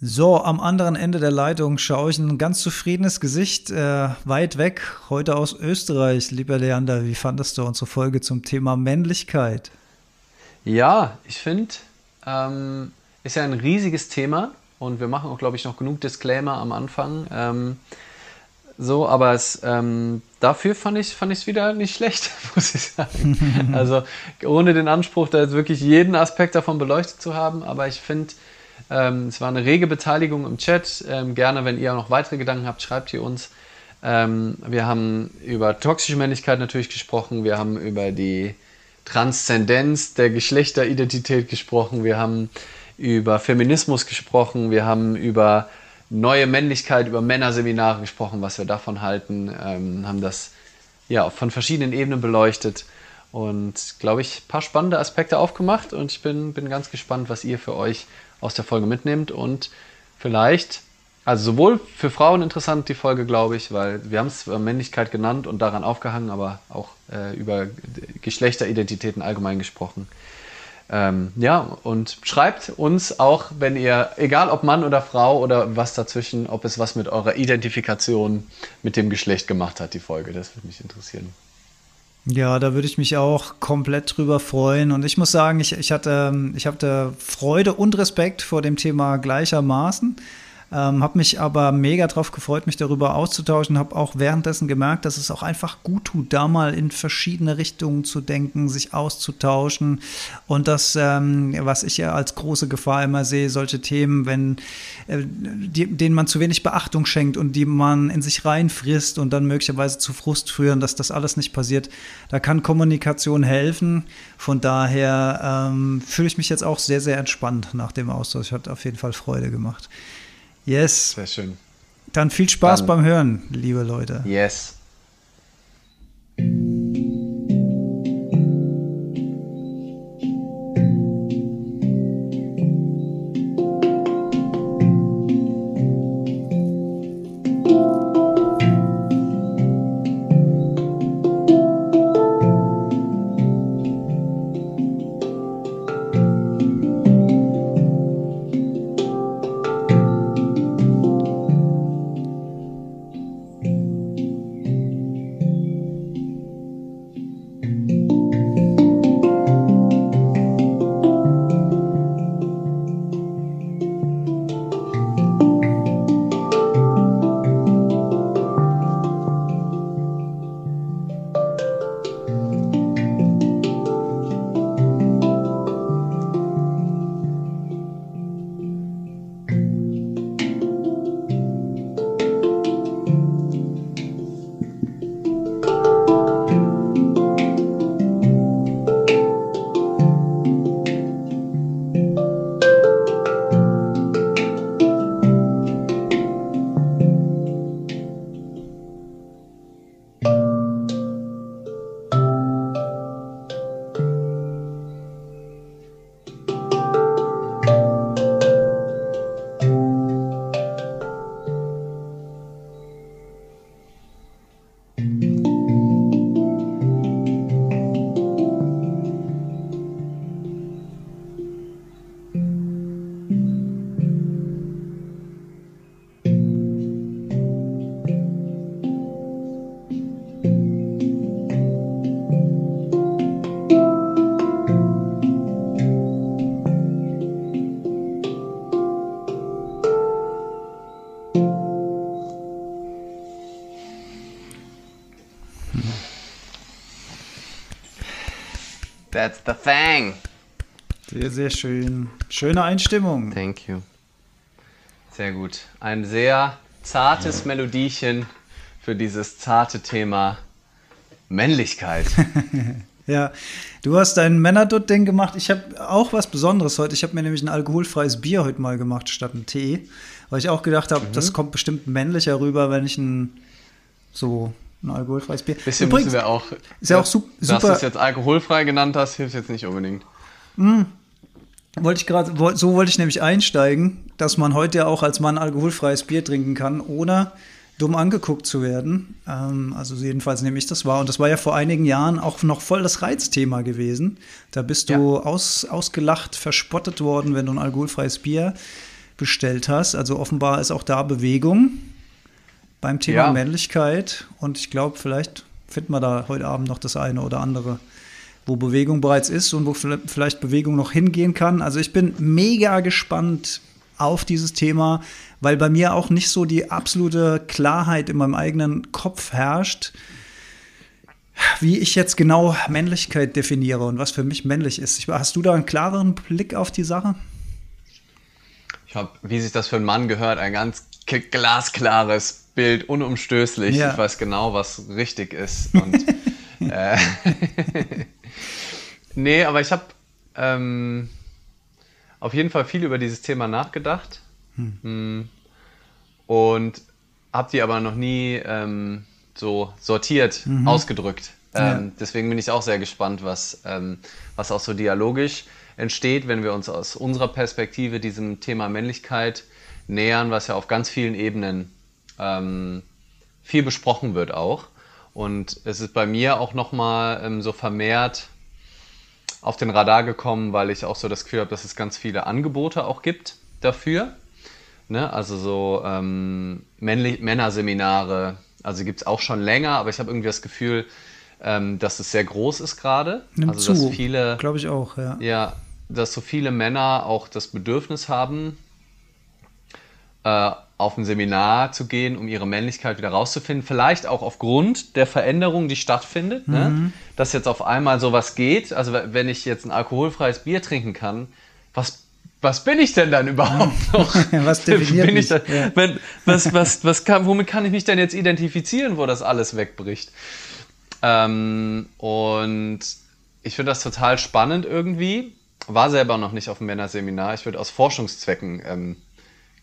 So, am anderen Ende der Leitung schaue ich ein ganz zufriedenes Gesicht, äh, weit weg, heute aus Österreich. Lieber Leander, wie fandest du unsere Folge zum Thema Männlichkeit? Ja, ich finde, ähm, ist ja ein riesiges Thema und wir machen auch, glaube ich, noch genug Disclaimer am Anfang. Ähm, so, aber es, ähm, dafür fand ich es fand wieder nicht schlecht, muss ich sagen. also ohne den Anspruch, da jetzt wirklich jeden Aspekt davon beleuchtet zu haben, aber ich finde, ähm, es war eine rege Beteiligung im Chat. Ähm, gerne, wenn ihr noch weitere Gedanken habt, schreibt ihr uns. Ähm, wir haben über toxische Männlichkeit natürlich gesprochen. Wir haben über die Transzendenz der Geschlechteridentität gesprochen. Wir haben über Feminismus gesprochen. Wir haben über neue Männlichkeit, über Männerseminare gesprochen, was wir davon halten. Ähm, haben das ja von verschiedenen Ebenen beleuchtet und, glaube ich, ein paar spannende Aspekte aufgemacht. Und ich bin, bin ganz gespannt, was ihr für euch aus der Folge mitnehmt und vielleicht, also sowohl für Frauen interessant die Folge, glaube ich, weil wir haben es Männlichkeit genannt und daran aufgehangen, aber auch äh, über Geschlechteridentitäten allgemein gesprochen. Ähm, ja, und schreibt uns auch, wenn ihr, egal ob Mann oder Frau oder was dazwischen, ob es was mit eurer Identifikation mit dem Geschlecht gemacht hat, die Folge. Das würde mich interessieren. Ja, da würde ich mich auch komplett drüber freuen. Und ich muss sagen, ich, ich hatte, ich hatte Freude und Respekt vor dem Thema gleichermaßen. Ähm, habe mich aber mega drauf gefreut, mich darüber auszutauschen. Habe auch währenddessen gemerkt, dass es auch einfach gut tut, da mal in verschiedene Richtungen zu denken, sich auszutauschen. Und das, ähm, was ich ja als große Gefahr immer sehe, solche Themen, wenn äh, die, denen man zu wenig Beachtung schenkt und die man in sich reinfrisst und dann möglicherweise zu Frust führen, dass das alles nicht passiert. Da kann Kommunikation helfen. Von daher ähm, fühle ich mich jetzt auch sehr, sehr entspannt nach dem Austausch. Hat auf jeden Fall Freude gemacht. Yes. Sehr schön. Dann viel Spaß Dann, beim Hören, liebe Leute. Yes. The thing. Sehr, sehr schön. Schöne Einstimmung. Thank you. Sehr gut. Ein sehr zartes Melodiechen für dieses zarte Thema Männlichkeit. ja, du hast dein Männerdutt-Ding gemacht. Ich habe auch was Besonderes heute. Ich habe mir nämlich ein alkoholfreies Bier heute mal gemacht statt einen Tee, weil ich auch gedacht habe, mhm. das kommt bestimmt männlicher rüber, wenn ich ein so ein alkoholfreies Bier. Bisschen Übrigens, müssen wir auch. Ist ja auch su super. Dass du es jetzt alkoholfrei genannt hast, hilft jetzt nicht unbedingt. Mm, wollte ich gerade, so wollte ich nämlich einsteigen, dass man heute ja auch als Mann alkoholfreies Bier trinken kann, ohne dumm angeguckt zu werden. Ähm, also jedenfalls nehme ich das wahr. Und das war ja vor einigen Jahren auch noch voll das Reizthema gewesen. Da bist du ja. aus, ausgelacht, verspottet worden, wenn du ein alkoholfreies Bier bestellt hast. Also offenbar ist auch da Bewegung beim Thema ja. Männlichkeit. Und ich glaube, vielleicht finden wir da heute Abend noch das eine oder andere, wo Bewegung bereits ist und wo vielleicht Bewegung noch hingehen kann. Also ich bin mega gespannt auf dieses Thema, weil bei mir auch nicht so die absolute Klarheit in meinem eigenen Kopf herrscht, wie ich jetzt genau Männlichkeit definiere und was für mich männlich ist. Hast du da einen klareren Blick auf die Sache? Ich habe, wie sich das für einen Mann gehört, ein ganz glasklares Bild, unumstößlich. Ja. Ich weiß genau, was richtig ist. Und, äh, nee, aber ich habe ähm, auf jeden Fall viel über dieses Thema nachgedacht. Hm. hm. Und habe die aber noch nie ähm, so sortiert mhm. ausgedrückt. Ähm, ja. Deswegen bin ich auch sehr gespannt, was, ähm, was auch so dialogisch entsteht, wenn wir uns aus unserer Perspektive diesem Thema Männlichkeit nähern, was ja auf ganz vielen Ebenen ähm, viel besprochen wird auch. Und es ist bei mir auch nochmal ähm, so vermehrt auf den Radar gekommen, weil ich auch so das Gefühl habe, dass es ganz viele Angebote auch gibt dafür. Ne? Also so ähm, Männerseminare, also gibt es auch schon länger, aber ich habe irgendwie das Gefühl, ähm, dass es sehr groß ist gerade. Also zu, viele, glaube ich auch, ja. Ja, dass so viele Männer auch das Bedürfnis haben, äh, auf ein Seminar zu gehen, um ihre Männlichkeit wieder rauszufinden. Vielleicht auch aufgrund der Veränderung, die stattfindet. Ne? Mhm. Ne? Dass jetzt auf einmal sowas geht. Also wenn ich jetzt ein alkoholfreies Bier trinken kann, was was bin ich denn dann überhaupt noch? was definiert bin ich dann, ja. wenn, was, was, was kann, womit kann ich mich denn jetzt identifizieren, wo das alles wegbricht? Ähm, und ich finde das total spannend irgendwie. War selber noch nicht auf dem Männerseminar. Ich würde aus Forschungszwecken, ähm,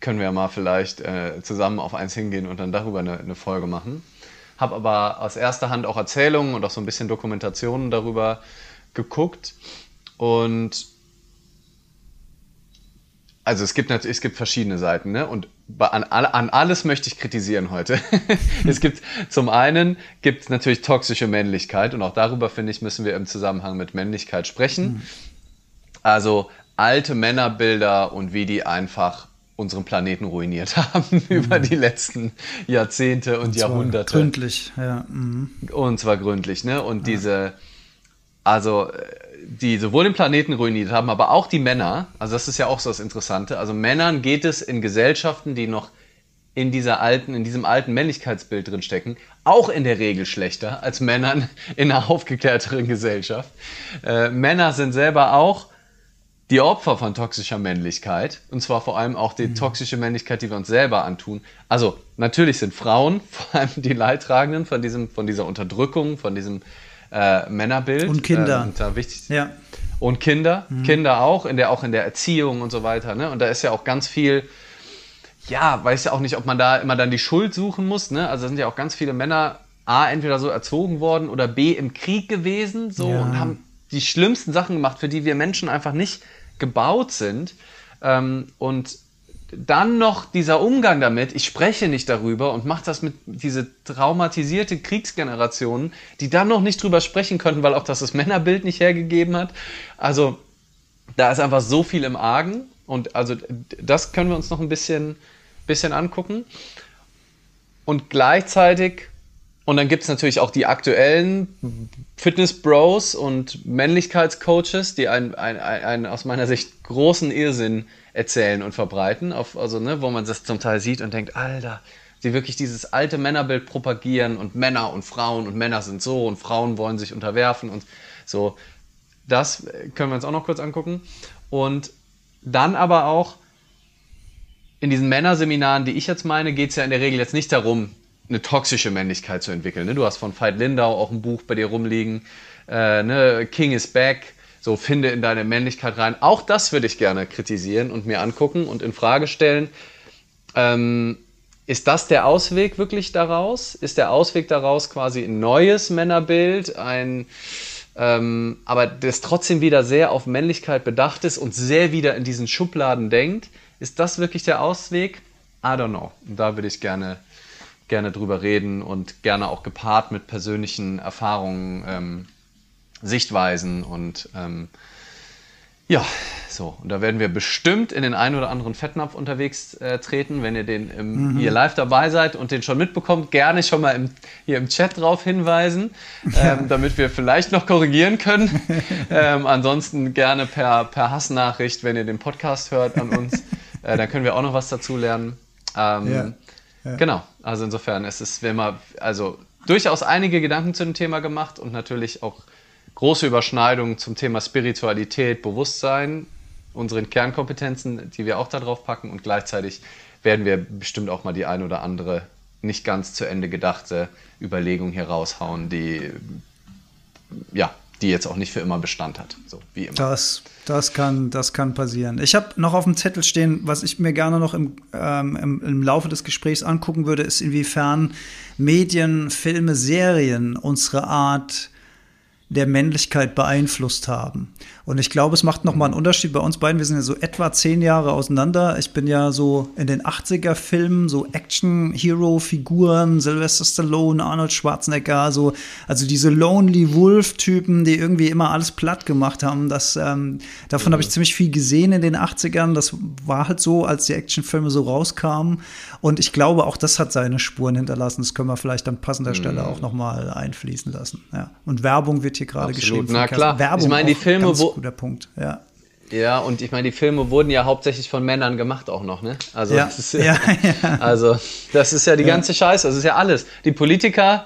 können wir ja mal vielleicht äh, zusammen auf eins hingehen und dann darüber eine, eine Folge machen. Habe aber aus erster Hand auch Erzählungen und auch so ein bisschen Dokumentationen darüber geguckt. Und also es gibt natürlich, es gibt verschiedene Seiten, ne? Und an, an alles möchte ich kritisieren heute. es gibt zum einen gibt es natürlich toxische Männlichkeit und auch darüber finde ich müssen wir im Zusammenhang mit Männlichkeit sprechen. Mhm. Also alte Männerbilder und wie die einfach unseren Planeten ruiniert haben mhm. über die letzten Jahrzehnte und, und Jahrhunderte. Gründlich, ja. Mhm. Und zwar gründlich, ne? Und ja. diese, also die sowohl den Planeten ruiniert haben, aber auch die Männer. Also das ist ja auch so das Interessante. Also Männern geht es in Gesellschaften, die noch in dieser alten, in diesem alten Männlichkeitsbild drin stecken, auch in der Regel schlechter als Männern in einer aufgeklärteren Gesellschaft. Äh, Männer sind selber auch die Opfer von toxischer Männlichkeit und zwar vor allem auch die mhm. toxische Männlichkeit, die wir uns selber antun. Also natürlich sind Frauen vor allem die Leidtragenden von diesem, von dieser Unterdrückung, von diesem äh, Männerbild. Und Kinder. Äh, und, wichtig. Ja. Und Kinder, mhm. Kinder auch, in der, auch in der Erziehung und so weiter. Ne? Und da ist ja auch ganz viel, ja, weiß ja auch nicht, ob man da immer dann die Schuld suchen muss. Ne? Also sind ja auch ganz viele Männer A, entweder so erzogen worden oder B, im Krieg gewesen so ja. und haben die schlimmsten Sachen gemacht, für die wir Menschen einfach nicht gebaut sind. Ähm, und dann noch dieser Umgang damit, ich spreche nicht darüber und mache das mit diese traumatisierte Kriegsgenerationen, die dann noch nicht drüber sprechen könnten, weil auch das das Männerbild nicht hergegeben hat. Also da ist einfach so viel im Argen und also das können wir uns noch ein bisschen, bisschen angucken. Und gleichzeitig, und dann gibt es natürlich auch die aktuellen Fitness-Bros und Männlichkeitscoaches, die einen, einen, einen aus meiner Sicht großen Irrsinn erzählen und verbreiten, auf, also, ne, wo man das zum Teil sieht und denkt, Alter, die wirklich dieses alte Männerbild propagieren und Männer und Frauen und Männer sind so und Frauen wollen sich unterwerfen und so. Das können wir uns auch noch kurz angucken. Und dann aber auch in diesen Männerseminaren, die ich jetzt meine, geht es ja in der Regel jetzt nicht darum, eine toxische Männlichkeit zu entwickeln. Ne? Du hast von Veit Lindau auch ein Buch bei dir rumliegen, äh, ne? King is Back so finde in deine Männlichkeit rein. Auch das würde ich gerne kritisieren und mir angucken und in Frage stellen. Ähm, ist das der Ausweg wirklich daraus? Ist der Ausweg daraus quasi ein neues Männerbild, ein ähm, aber das trotzdem wieder sehr auf Männlichkeit bedacht ist und sehr wieder in diesen Schubladen denkt? Ist das wirklich der Ausweg? I don't know. Und da würde ich gerne, gerne drüber reden und gerne auch gepaart mit persönlichen Erfahrungen ähm, Sichtweisen und ähm, ja, So, und da werden wir bestimmt in den einen oder anderen Fettnapf unterwegs äh, treten, wenn ihr den im, mhm. hier live dabei seid und den schon mitbekommt, gerne schon mal im, hier im Chat drauf hinweisen, ähm, damit wir vielleicht noch korrigieren können. ähm, ansonsten gerne per, per Hassnachricht, wenn ihr den Podcast hört an uns, äh, dann können wir auch noch was dazu lernen. Ähm, ja. Ja. Genau, also insofern es ist es mal, also durchaus einige Gedanken zu dem Thema gemacht und natürlich auch große Überschneidungen zum Thema Spiritualität, Bewusstsein, unseren Kernkompetenzen, die wir auch da drauf packen und gleichzeitig werden wir bestimmt auch mal die ein oder andere nicht ganz zu Ende gedachte Überlegung hier raushauen, die ja, die jetzt auch nicht für immer Bestand hat, so wie immer. Das, das, kann, das kann passieren. Ich habe noch auf dem Zettel stehen, was ich mir gerne noch im, ähm, im, im, Laufe des Gesprächs angucken würde, ist inwiefern Medien, Filme, Serien unsere Art der Männlichkeit beeinflusst haben. Und ich glaube, es macht nochmal einen Unterschied bei uns beiden. Wir sind ja so etwa zehn Jahre auseinander. Ich bin ja so in den 80er-Filmen, so Action-Hero-Figuren, Sylvester Stallone, Arnold Schwarzenegger, so, also diese Lonely Wolf-Typen, die irgendwie immer alles platt gemacht haben. Das, ähm, davon mhm. habe ich ziemlich viel gesehen in den 80ern. Das war halt so, als die Actionfilme so rauskamen. Und ich glaube, auch das hat seine Spuren hinterlassen. Das können wir vielleicht an passender mhm. Stelle auch nochmal einfließen lassen. Ja. Und Werbung wird hier gerade geschrieben. Na klar. Werbung ich meine, die Filme, wo, guter Punkt, ja. Ja, und ich meine, die Filme wurden ja hauptsächlich von Männern gemacht auch noch, ne? Also, ja, das ist, ja, ja. also das ist ja die ganze Scheiße, das ist ja alles. Die Politiker,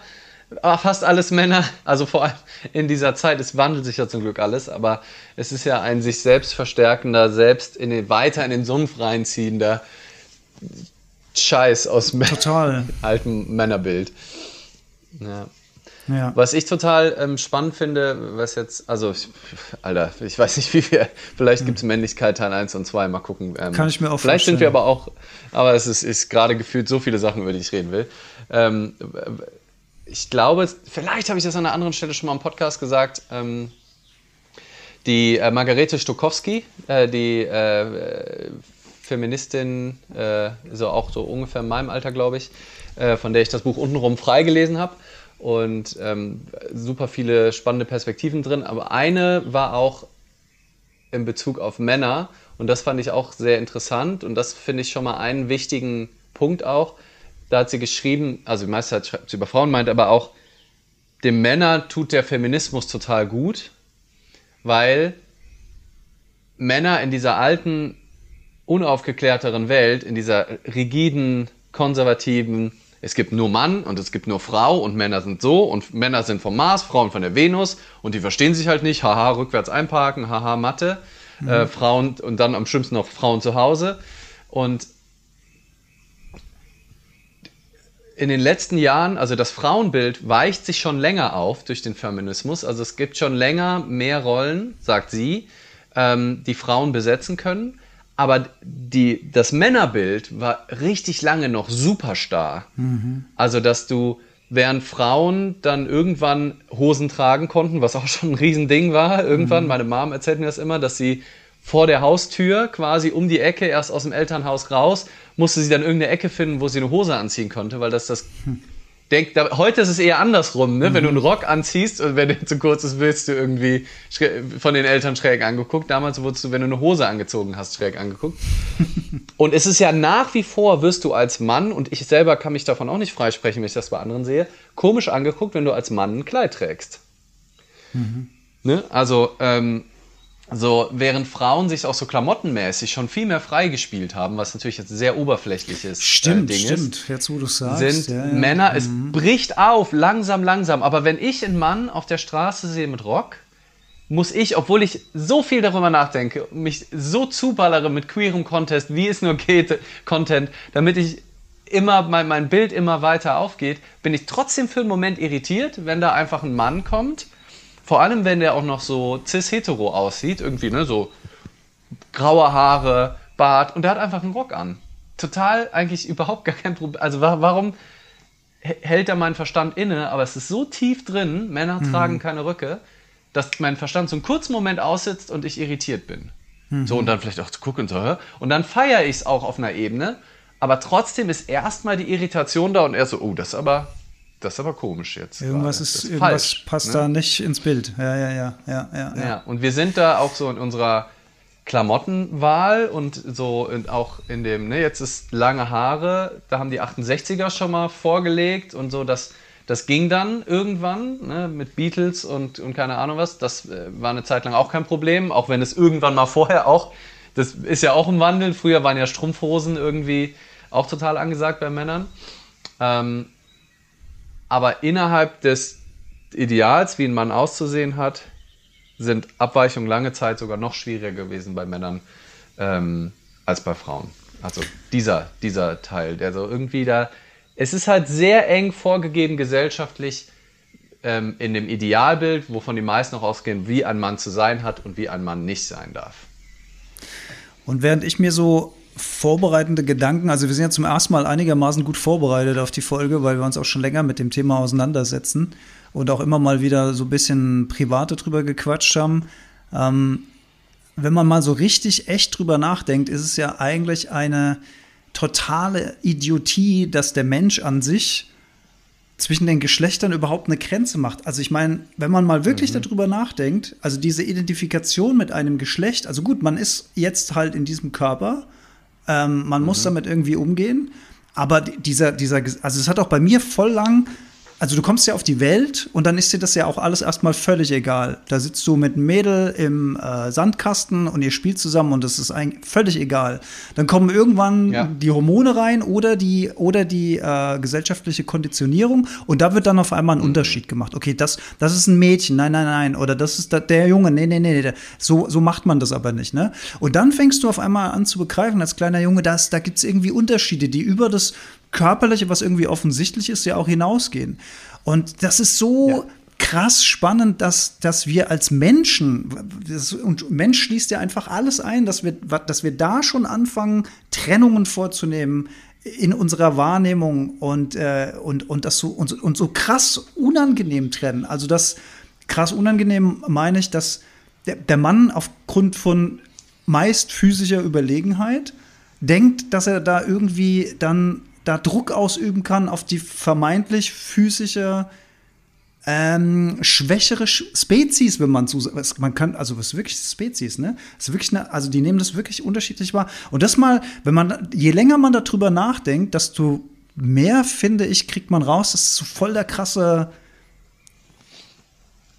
ah, fast alles Männer, also vor allem in dieser Zeit, es wandelt sich ja zum Glück alles, aber es ist ja ein sich selbst verstärkender, selbst in den, weiter in den Sumpf reinziehender Scheiß aus Total. altem Männerbild. Ja. Ja. Was ich total ähm, spannend finde, was jetzt, also, ich, Alter, ich weiß nicht, wie viel, vielleicht gibt es Männlichkeit Teil 1 und 2, mal gucken. Ähm, Kann ich mir auch Vielleicht vorstellen. sind wir aber auch, aber es ist, ist gerade gefühlt so viele Sachen, über die ich reden will. Ähm, ich glaube, vielleicht habe ich das an einer anderen Stelle schon mal im Podcast gesagt. Ähm, die äh, Margarete Stokowski, äh, die äh, Feministin, äh, so auch so ungefähr in meinem Alter, glaube ich, äh, von der ich das Buch untenrum freigelesen habe und ähm, super viele spannende Perspektiven drin. Aber eine war auch in Bezug auf Männer und das fand ich auch sehr interessant und das finde ich schon mal einen wichtigen Punkt auch. Da hat sie geschrieben, also die meiste Zeit schreibt sie über Frauen, meint aber auch, dem Männer tut der Feminismus total gut, weil Männer in dieser alten, unaufgeklärteren Welt, in dieser rigiden, konservativen, es gibt nur Mann und es gibt nur Frau und Männer sind so und Männer sind vom Mars, Frauen von der Venus und die verstehen sich halt nicht. Haha, rückwärts einparken, haha, Mathe. Mhm. Äh, Frauen und dann am schlimmsten noch Frauen zu Hause. Und in den letzten Jahren, also das Frauenbild weicht sich schon länger auf durch den Feminismus. Also es gibt schon länger mehr Rollen, sagt sie, ähm, die Frauen besetzen können. Aber die, das Männerbild war richtig lange noch super starr. Mhm. Also, dass du, während Frauen dann irgendwann Hosen tragen konnten, was auch schon ein Riesending war, irgendwann, mhm. meine Mom erzählt mir das immer, dass sie vor der Haustür, quasi um die Ecke, erst aus dem Elternhaus raus, musste sie dann irgendeine Ecke finden, wo sie eine Hose anziehen konnte, weil das das hm denk, da, heute ist es eher andersrum, ne? Mhm. Wenn du einen Rock anziehst und wenn der zu kurz ist, wirst du irgendwie von den Eltern schräg angeguckt. Damals wurdest du, wenn du eine Hose angezogen hast, schräg angeguckt. und es ist ja nach wie vor, wirst du als Mann, und ich selber kann mich davon auch nicht freisprechen, wenn ich das bei anderen sehe, komisch angeguckt, wenn du als Mann ein Kleid trägst. Mhm. Ne? Also, ähm, so, während Frauen sich auch so klamottenmäßig schon viel mehr freigespielt haben, was natürlich jetzt sehr oberflächliches stimmt, äh, Ding stimmt. ist. Jetzt, wo du sagst. Sind ja, ja. Männer, mhm. es bricht auf, langsam, langsam. Aber wenn ich einen Mann auf der Straße sehe mit Rock, muss ich, obwohl ich so viel darüber nachdenke, mich so zuballere mit queerem Contest, wie es nur geht, Content, damit ich immer mein, mein Bild immer weiter aufgeht, bin ich trotzdem für einen Moment irritiert, wenn da einfach ein Mann kommt vor allem, wenn der auch noch so cis-hetero aussieht, irgendwie, ne, so graue Haare, Bart und der hat einfach einen Rock an. Total eigentlich überhaupt gar kein Problem. Also warum hält er meinen Verstand inne? Aber es ist so tief drin, Männer mhm. tragen keine Röcke, dass mein Verstand so einen kurzen Moment aussitzt und ich irritiert bin. Mhm. So und dann vielleicht auch zu gucken so, und dann feiere ich es auch auf einer Ebene, aber trotzdem ist erstmal die Irritation da und er so, oh, das ist aber das ist aber komisch jetzt. Irgendwas, ist, irgendwas falsch, passt ne? da nicht ins Bild. Ja, ja, ja, ja, ja, ja. Und wir sind da auch so in unserer Klamottenwahl und so in, auch in dem, ne, jetzt ist lange Haare, da haben die 68er schon mal vorgelegt und so, das, das ging dann irgendwann ne, mit Beatles und, und keine Ahnung was. Das äh, war eine Zeit lang auch kein Problem, auch wenn es irgendwann mal vorher auch, das ist ja auch ein Wandel. Früher waren ja Strumpfhosen irgendwie auch total angesagt bei Männern. Ähm, aber innerhalb des Ideals, wie ein Mann auszusehen hat, sind Abweichungen lange Zeit sogar noch schwieriger gewesen bei Männern ähm, als bei Frauen. Also dieser, dieser Teil, der so irgendwie da. Es ist halt sehr eng vorgegeben gesellschaftlich ähm, in dem Idealbild, wovon die meisten noch ausgehen, wie ein Mann zu sein hat und wie ein Mann nicht sein darf. Und während ich mir so vorbereitende Gedanken, also wir sind ja zum ersten Mal einigermaßen gut vorbereitet auf die Folge, weil wir uns auch schon länger mit dem Thema auseinandersetzen und auch immer mal wieder so ein bisschen private drüber gequatscht haben. Ähm, wenn man mal so richtig echt drüber nachdenkt, ist es ja eigentlich eine totale Idiotie, dass der Mensch an sich zwischen den Geschlechtern überhaupt eine Grenze macht. Also ich meine, wenn man mal wirklich mhm. darüber nachdenkt, also diese Identifikation mit einem Geschlecht, also gut, man ist jetzt halt in diesem Körper, ähm, man mhm. muss damit irgendwie umgehen, aber dieser, dieser, also es hat auch bei mir voll lang also du kommst ja auf die Welt und dann ist dir das ja auch alles erstmal völlig egal. Da sitzt du mit einem Mädel im äh, Sandkasten und ihr spielt zusammen und das ist eigentlich völlig egal. Dann kommen irgendwann ja. die Hormone rein oder die, oder die äh, gesellschaftliche Konditionierung und da wird dann auf einmal ein mhm. Unterschied gemacht. Okay, das, das ist ein Mädchen, nein, nein, nein. Oder das ist der Junge, nee, nee, nee. So, so macht man das aber nicht. Ne? Und dann fängst du auf einmal an zu begreifen, als kleiner Junge, dass, da gibt es irgendwie Unterschiede, die über das Körperliche, was irgendwie offensichtlich ist, ja auch hinausgehen. Und das ist so ja. krass spannend, dass, dass wir als Menschen, das, und Mensch schließt ja einfach alles ein, dass wir, dass wir da schon anfangen, Trennungen vorzunehmen in unserer Wahrnehmung und, äh, und, und das so, und, und so krass unangenehm trennen. Also das krass unangenehm meine ich, dass der, der Mann aufgrund von meist physischer Überlegenheit denkt, dass er da irgendwie dann da Druck ausüben kann auf die vermeintlich physische ähm, schwächere Spezies, wenn man so man kann, also was wirklich Spezies, ne? Das ist wirklich eine, also die nehmen das wirklich unterschiedlich wahr. Und das mal, wenn man, je länger man darüber nachdenkt, desto mehr, finde ich, kriegt man raus, das ist so voll der krasse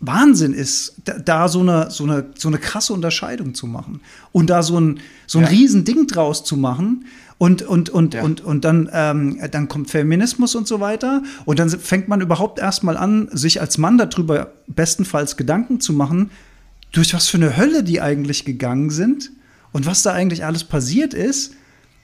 Wahnsinn ist, da, da, so, eine, so, eine, so eine krasse Unterscheidung zu machen und da so ein, so ein ja. Riesending draus zu machen. Und, und, und, ja. und, und dann, ähm, dann kommt Feminismus und so weiter. Und dann fängt man überhaupt erstmal an, sich als Mann darüber bestenfalls Gedanken zu machen, durch was für eine Hölle die eigentlich gegangen sind und was da eigentlich alles passiert ist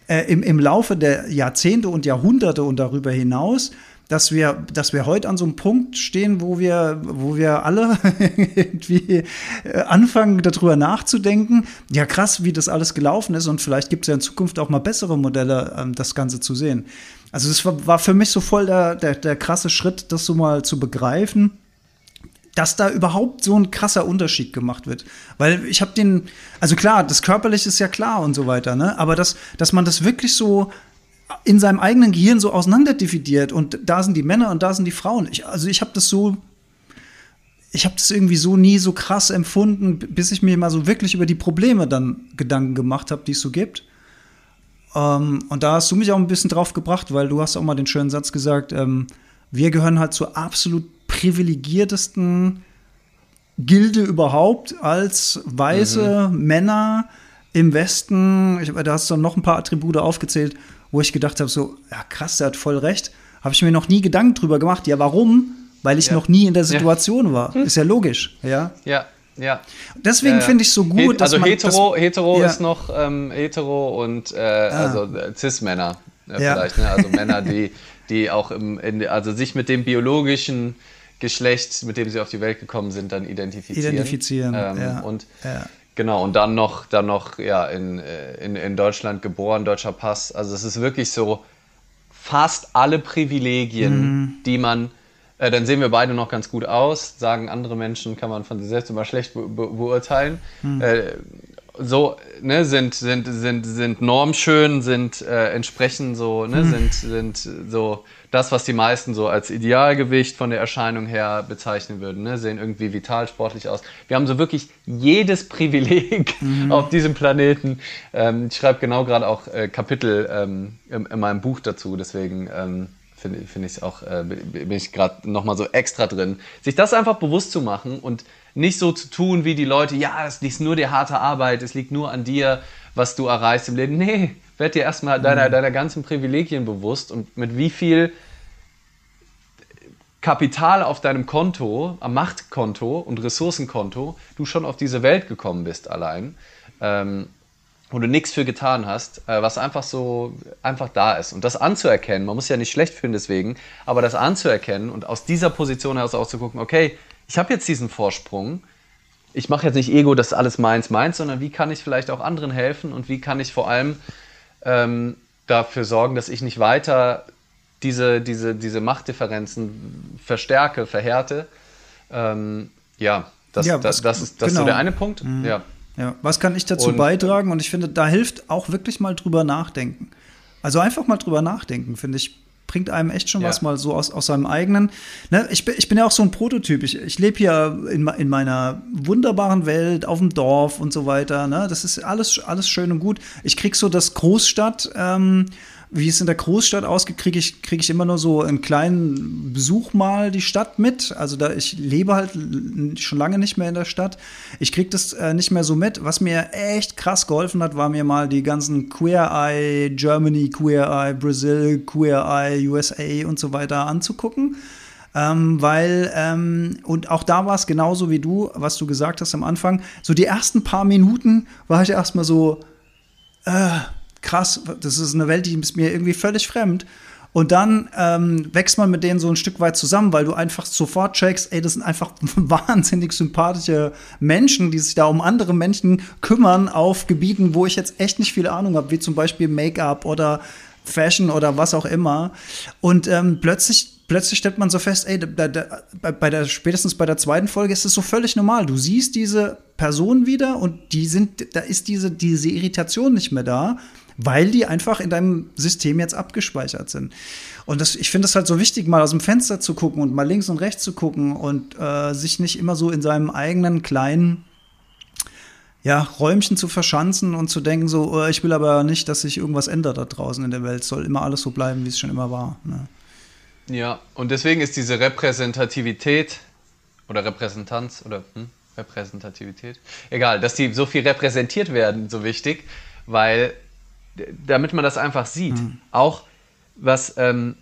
äh, im, im Laufe der Jahrzehnte und Jahrhunderte und darüber hinaus dass wir, dass wir heute an so einem Punkt stehen, wo wir, wo wir alle irgendwie äh, anfangen, darüber nachzudenken. Ja, krass, wie das alles gelaufen ist und vielleicht gibt es ja in Zukunft auch mal bessere Modelle, ähm, das Ganze zu sehen. Also war, war für mich so voll der, der, der krasse Schritt, das so mal zu begreifen dass da überhaupt so ein krasser Unterschied gemacht wird. Weil ich habe den, also klar, das Körperliche ist ja klar und so weiter, ne? Aber dass, dass man das wirklich so in seinem eigenen Gehirn so auseinanderdividiert und da sind die Männer und da sind die Frauen. Ich, also ich habe das so, ich habe das irgendwie so nie so krass empfunden, bis ich mir mal so wirklich über die Probleme dann Gedanken gemacht habe, die es so gibt. Ähm, und da hast du mich auch ein bisschen drauf gebracht, weil du hast auch mal den schönen Satz gesagt, ähm, wir gehören halt zur absolut privilegiertesten Gilde überhaupt als weiße mhm. Männer im Westen. Ich, da hast du noch ein paar Attribute aufgezählt wo ich gedacht habe, so, ja krass, der hat voll recht. Habe ich mir noch nie Gedanken drüber gemacht. Ja, warum? Weil ich ja. noch nie in der Situation ja. war. Ist ja logisch, ja. Ja, ja. Deswegen äh, finde ich so gut, dass also man hetero, das, hetero ja. ist noch ähm, hetero und äh, ah. also äh, cis-Männer äh, vielleicht, ne? also Männer, die die auch im, in, also sich mit dem biologischen Geschlecht, mit dem sie auf die Welt gekommen sind, dann identifizieren. Identifizieren. Ähm, ja. Und ja. Genau, und dann noch, dann noch ja, in, äh, in, in Deutschland geboren, deutscher Pass. Also es ist wirklich so fast alle Privilegien, mhm. die man, äh, dann sehen wir beide noch ganz gut aus, sagen andere Menschen, kann man von sich selbst immer schlecht be beurteilen. Mhm. Äh, so, ne, sind, sind, sind, sind normschön, sind äh, entsprechend so, ne, hm. sind, sind so das, was die meisten so als Idealgewicht von der Erscheinung her bezeichnen würden, ne, sehen irgendwie vital sportlich aus. Wir haben so wirklich jedes Privileg mhm. auf diesem Planeten. Ähm, ich schreibe genau gerade auch äh, Kapitel ähm, in, in, meinem Buch dazu, deswegen ähm, finde find ich auch, äh, bin ich gerade nochmal so extra drin. Sich das einfach bewusst zu machen und nicht so zu tun wie die Leute, ja, es liegt nur die harte Arbeit, es liegt nur an dir, was du erreichst im Leben. Nee, werd dir erstmal deiner, mhm. deiner ganzen Privilegien bewusst und mit wie viel Kapital auf deinem Konto, am Machtkonto und Ressourcenkonto du schon auf diese Welt gekommen bist allein. Ähm, wo du nichts für getan hast, äh, was einfach so einfach da ist. Und das anzuerkennen, man muss ja nicht schlecht fühlen deswegen, aber das anzuerkennen und aus dieser Position heraus auch zu gucken, okay, ich habe jetzt diesen Vorsprung. Ich mache jetzt nicht Ego, das ist alles meins, meins, sondern wie kann ich vielleicht auch anderen helfen und wie kann ich vor allem ähm, dafür sorgen, dass ich nicht weiter diese, diese, diese Machtdifferenzen verstärke, verhärte. Ähm, ja, das, ja, das, das, ist, das genau. so der eine Punkt. Mhm. Ja. ja. Was kann ich dazu und, beitragen? Und ich finde, da hilft auch wirklich mal drüber nachdenken. Also einfach mal drüber nachdenken, finde ich bringt einem echt schon ja. was mal so aus, aus seinem eigenen. Ne? Ich, bin, ich bin ja auch so ein Prototyp. Ich, ich lebe hier in, in meiner wunderbaren Welt, auf dem Dorf und so weiter. Ne? Das ist alles, alles schön und gut. Ich krieg so das Großstadt. Ähm, wie es in der Großstadt ausgeht, kriege ich, krieg ich immer nur so einen kleinen Besuch mal die Stadt mit. Also da ich lebe halt schon lange nicht mehr in der Stadt. Ich kriege das äh, nicht mehr so mit. Was mir echt krass geholfen hat, war mir mal die ganzen Queer Eye Germany, Queer Eye Brazil, Queer Eye USA und so weiter anzugucken. Ähm, weil, ähm, und auch da war es genauso wie du, was du gesagt hast am Anfang. So die ersten paar Minuten war ich erstmal so, äh, krass, das ist eine Welt, die ist mir irgendwie völlig fremd. Und dann ähm, wächst man mit denen so ein Stück weit zusammen, weil du einfach sofort checkst, ey, das sind einfach wahnsinnig sympathische Menschen, die sich da um andere Menschen kümmern auf Gebieten, wo ich jetzt echt nicht viel Ahnung habe, wie zum Beispiel Make-up oder Fashion oder was auch immer. Und ähm, plötzlich plötzlich stellt man so fest, ey, da, da, bei der, spätestens bei der zweiten Folge ist es so völlig normal. Du siehst diese Person wieder und die sind, da ist diese, diese Irritation nicht mehr da weil die einfach in deinem System jetzt abgespeichert sind. Und das, ich finde es halt so wichtig, mal aus dem Fenster zu gucken und mal links und rechts zu gucken und äh, sich nicht immer so in seinem eigenen kleinen ja, Räumchen zu verschanzen und zu denken, so, oh, ich will aber nicht, dass sich irgendwas ändert da draußen in der Welt. Es soll immer alles so bleiben, wie es schon immer war. Ne? Ja, und deswegen ist diese Repräsentativität oder Repräsentanz oder hm, Repräsentativität, egal, dass die so viel repräsentiert werden, so wichtig, weil damit man das einfach sieht. Mhm. Auch was, ähm,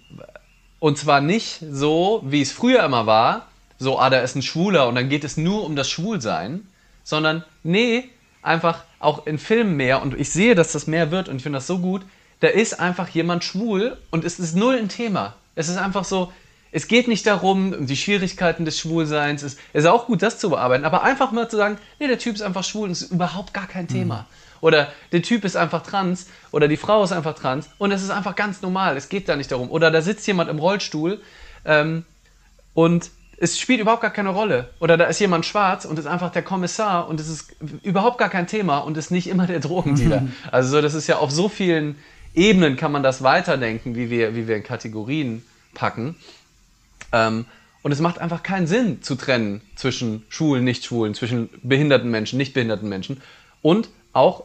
und zwar nicht so, wie es früher immer war, so, ah, da ist ein Schwuler und dann geht es nur um das Schwulsein, sondern nee, einfach auch in Filmen mehr und ich sehe, dass das mehr wird und ich finde das so gut, da ist einfach jemand schwul und es ist null ein Thema. Es ist einfach so, es geht nicht darum, um die Schwierigkeiten des Schwulseins. Es ist auch gut, das zu bearbeiten, aber einfach mal zu sagen, nee, der Typ ist einfach schwul und es ist überhaupt gar kein Thema. Mhm. Oder der Typ ist einfach trans oder die Frau ist einfach trans und es ist einfach ganz normal. Es geht da nicht darum. Oder da sitzt jemand im Rollstuhl ähm, und es spielt überhaupt gar keine Rolle. Oder da ist jemand schwarz und ist einfach der Kommissar und es ist überhaupt gar kein Thema und ist nicht immer der Drogendealer. Also das ist ja auf so vielen Ebenen kann man das weiterdenken, wie wir, wie wir in Kategorien packen. Ähm, und es macht einfach keinen Sinn zu trennen zwischen Schwulen, Nicht-Schwulen, zwischen behinderten Menschen, nicht behinderten Menschen. Und auch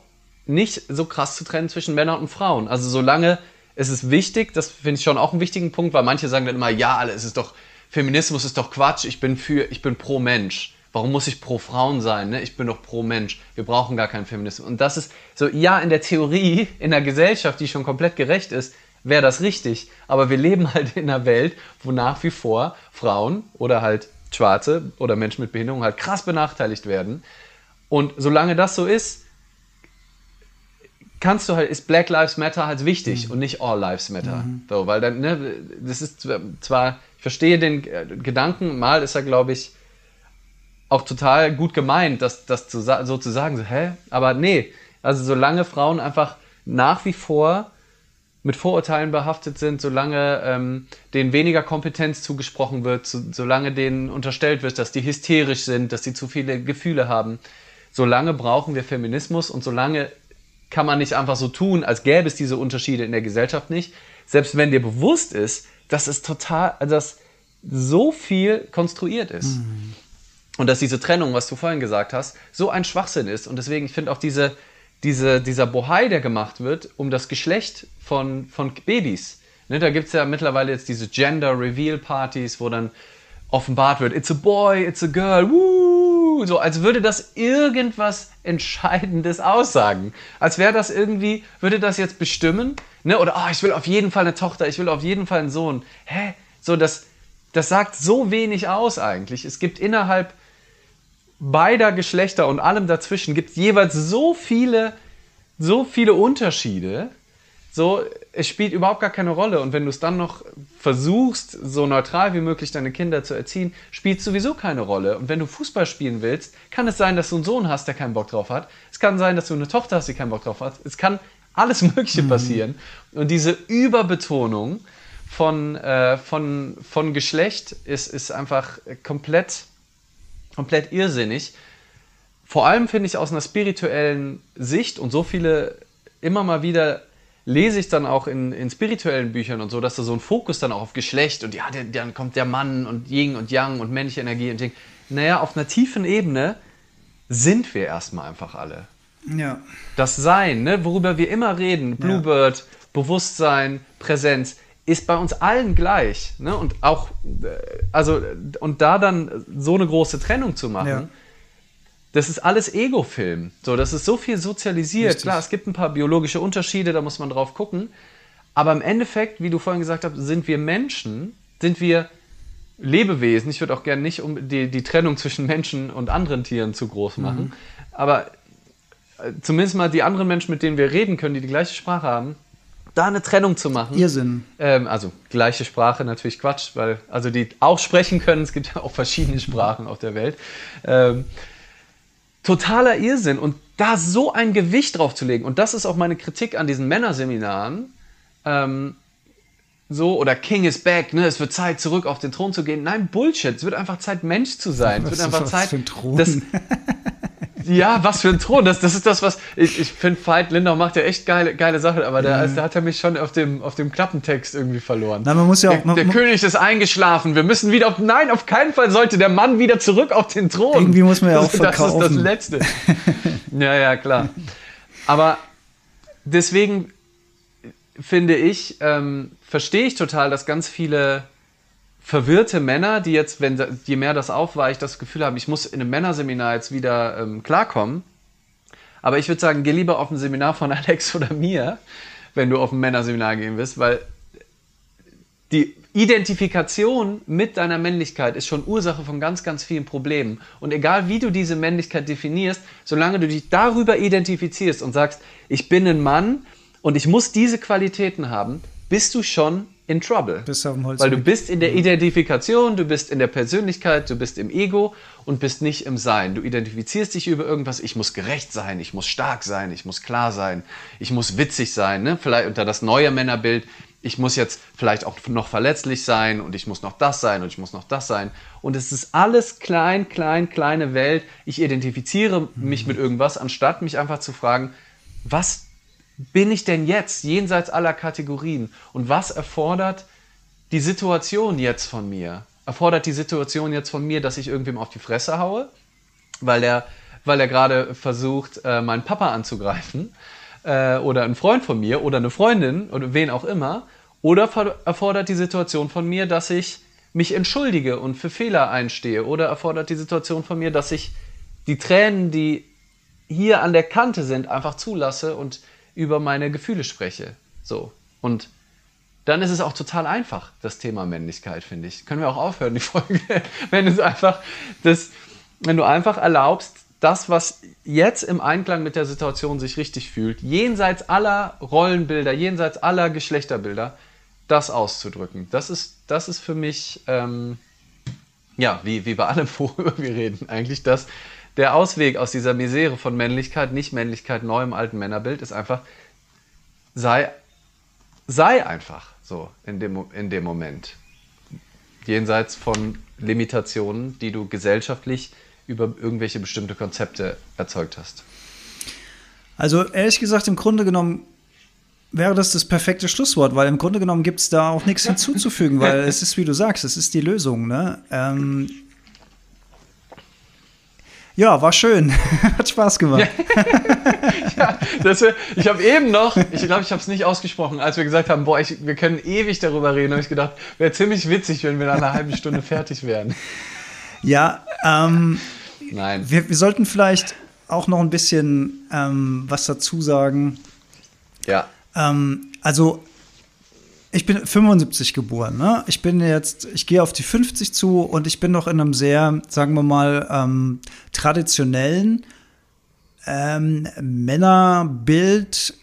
nicht so krass zu trennen zwischen Männern und Frauen. Also solange es ist wichtig, das finde ich schon auch einen wichtigen Punkt, weil manche sagen dann immer, ja, es ist doch, Feminismus ist doch Quatsch, ich bin für, ich bin pro Mensch. Warum muss ich pro Frauen sein? Ne? Ich bin doch pro Mensch. Wir brauchen gar keinen Feminismus. Und das ist so, ja, in der Theorie, in einer Gesellschaft, die schon komplett gerecht ist, wäre das richtig. Aber wir leben halt in einer Welt, wo nach wie vor Frauen oder halt Schwarze oder Menschen mit Behinderung halt krass benachteiligt werden. Und solange das so ist, kannst du halt, ist Black Lives Matter halt wichtig mhm. und nicht All Lives Matter. Mhm. So, weil dann, ne, das ist zwar, ich verstehe den äh, Gedanken, mal ist er, glaube ich, auch total gut gemeint, das, das zu, so zu sagen, so, hä? Aber nee, also solange Frauen einfach nach wie vor mit Vorurteilen behaftet sind, solange ähm, denen weniger Kompetenz zugesprochen wird, so, solange denen unterstellt wird, dass die hysterisch sind, dass sie zu viele Gefühle haben, solange brauchen wir Feminismus und solange kann man nicht einfach so tun, als gäbe es diese Unterschiede in der Gesellschaft nicht. Selbst wenn dir bewusst ist, dass es total, dass so viel konstruiert ist. Mhm. Und dass diese Trennung, was du vorhin gesagt hast, so ein Schwachsinn ist. Und deswegen, ich finde auch diese, diese, dieser Bohai, der gemacht wird, um das Geschlecht von, von Babys. Ne, da gibt es ja mittlerweile jetzt diese Gender Reveal Partys, wo dann offenbart wird, it's a boy, it's a girl, woo, so als würde das irgendwas Entscheidendes aussagen. Als wäre das irgendwie, würde das jetzt bestimmen, ne? oder oh, ich will auf jeden Fall eine Tochter, ich will auf jeden Fall einen Sohn. Hä? So, das, das sagt so wenig aus eigentlich. Es gibt innerhalb beider Geschlechter und allem dazwischen gibt jeweils so viele, so viele Unterschiede. So, es spielt überhaupt gar keine Rolle. Und wenn du es dann noch versuchst, so neutral wie möglich deine Kinder zu erziehen, spielt sowieso keine Rolle. Und wenn du Fußball spielen willst, kann es sein, dass du einen Sohn hast, der keinen Bock drauf hat. Es kann sein, dass du eine Tochter hast, die keinen Bock drauf hat. Es kann alles Mögliche mhm. passieren. Und diese Überbetonung von, äh, von, von Geschlecht ist, ist einfach komplett komplett irrsinnig. Vor allem finde ich aus einer spirituellen Sicht und so viele immer mal wieder lese ich dann auch in, in spirituellen Büchern und so, dass da so ein Fokus dann auch auf Geschlecht und ja, dann kommt der Mann und Yin und Yang und männliche Energie und Ding. Naja, auf einer tiefen Ebene sind wir erstmal einfach alle. Ja. Das Sein, ne, worüber wir immer reden, Bluebird, ja. Bewusstsein, Präsenz, ist bei uns allen gleich. Ne? Und auch, äh, also, und da dann so eine große Trennung zu machen, ja. Das ist alles Ego-Film. So, das ist so viel sozialisiert. Richtig. Klar, es gibt ein paar biologische Unterschiede, da muss man drauf gucken. Aber im Endeffekt, wie du vorhin gesagt hast, sind wir Menschen, sind wir Lebewesen. Ich würde auch gerne nicht um die, die Trennung zwischen Menschen und anderen Tieren zu groß machen. Mhm. Aber äh, zumindest mal die anderen Menschen, mit denen wir reden können, die die gleiche Sprache haben, da eine Trennung zu machen. Irrsinn. Ähm, also gleiche Sprache natürlich Quatsch, weil also die auch sprechen können. Es gibt ja auch verschiedene Sprachen auf der Welt. Ähm, totaler Irrsinn und da so ein Gewicht drauf zu legen und das ist auch meine Kritik an diesen Männerseminaren. Ähm, so oder King is back, ne? Es wird Zeit zurück auf den Thron zu gehen. Nein, Bullshit. Es wird einfach Zeit Mensch zu sein. Es wird einfach Zeit. Für ein Thron? Das, ja, was für ein Thron. Das, das ist das, was. Ich, ich finde, Veit Lindau macht ja echt geile, geile Sachen, aber da, mhm. da hat er mich schon auf dem, auf dem Klappentext irgendwie verloren. Na, man muss ja auch, der, der König ist eingeschlafen. Wir müssen wieder auf. Nein, auf keinen Fall sollte der Mann wieder zurück auf den Thron. Irgendwie muss man ja auch verkaufen. Das ist das Letzte. ja, ja, klar. Aber deswegen finde ich, ähm, verstehe ich total, dass ganz viele verwirrte Männer, die jetzt, wenn je mehr das aufweicht, das Gefühl haben, ich muss in einem Männerseminar jetzt wieder ähm, klarkommen. Aber ich würde sagen, geh lieber auf ein Seminar von Alex oder mir, wenn du auf ein Männerseminar gehen willst, weil die Identifikation mit deiner Männlichkeit ist schon Ursache von ganz, ganz vielen Problemen. Und egal wie du diese Männlichkeit definierst, solange du dich darüber identifizierst und sagst, ich bin ein Mann und ich muss diese Qualitäten haben, bist du schon in Trouble. Bist auf dem Holz Weil du bist in der. Identifikation, du bist in der Persönlichkeit, du bist im Ego und bist nicht im Sein. Du identifizierst dich über irgendwas, ich muss gerecht sein, ich muss stark sein, ich muss klar sein, ich muss witzig sein, ne? vielleicht unter das neue Männerbild, ich muss jetzt vielleicht auch noch verletzlich sein und ich muss noch das sein und ich muss noch das sein. Und es ist alles klein, klein, kleine Welt. Ich identifiziere mich mhm. mit irgendwas, anstatt mich einfach zu fragen, was bin ich denn jetzt jenseits aller Kategorien? Und was erfordert die Situation jetzt von mir? Erfordert die Situation jetzt von mir, dass ich irgendwem auf die Fresse haue, weil er, weil er gerade versucht, äh, meinen Papa anzugreifen? Äh, oder ein Freund von mir oder eine Freundin oder wen auch immer? Oder erfordert die Situation von mir, dass ich mich entschuldige und für Fehler einstehe? Oder erfordert die Situation von mir, dass ich die Tränen, die hier an der Kante sind, einfach zulasse und über meine Gefühle spreche. So. Und dann ist es auch total einfach, das Thema Männlichkeit, finde ich. Können wir auch aufhören, die Folge. wenn es einfach, das, wenn du einfach erlaubst, das, was jetzt im Einklang mit der Situation sich richtig fühlt, jenseits aller Rollenbilder, jenseits aller Geschlechterbilder, das auszudrücken. Das ist, das ist für mich, ähm, ja, wie, wie bei allem, worüber wir reden, eigentlich das, der Ausweg aus dieser Misere von Männlichkeit, Nicht-Männlichkeit, neuem alten Männerbild ist einfach, sei, sei einfach so in dem, in dem Moment. Jenseits von Limitationen, die du gesellschaftlich über irgendwelche bestimmte Konzepte erzeugt hast? Also ehrlich gesagt, im Grunde genommen wäre das das perfekte Schlusswort, weil im Grunde genommen gibt es da auch nichts hinzuzufügen, weil es ist, wie du sagst, es ist die Lösung. Ne? Ähm, ja, war schön. Hat Spaß gemacht. ja, das, ich habe eben noch, ich glaube, ich habe es nicht ausgesprochen, als wir gesagt haben, boah, ich, wir können ewig darüber reden, habe ich gedacht, wäre ziemlich witzig, wenn wir nach einer halben Stunde fertig wären. Ja, ähm, Nein. Wir, wir, sollten vielleicht auch noch ein bisschen ähm, was dazu sagen. Ja. Ähm, also ich bin 75 geboren. Ne? Ich bin jetzt, ich gehe auf die 50 zu und ich bin noch in einem sehr, sagen wir mal, ähm, traditionellen ähm, Männerbild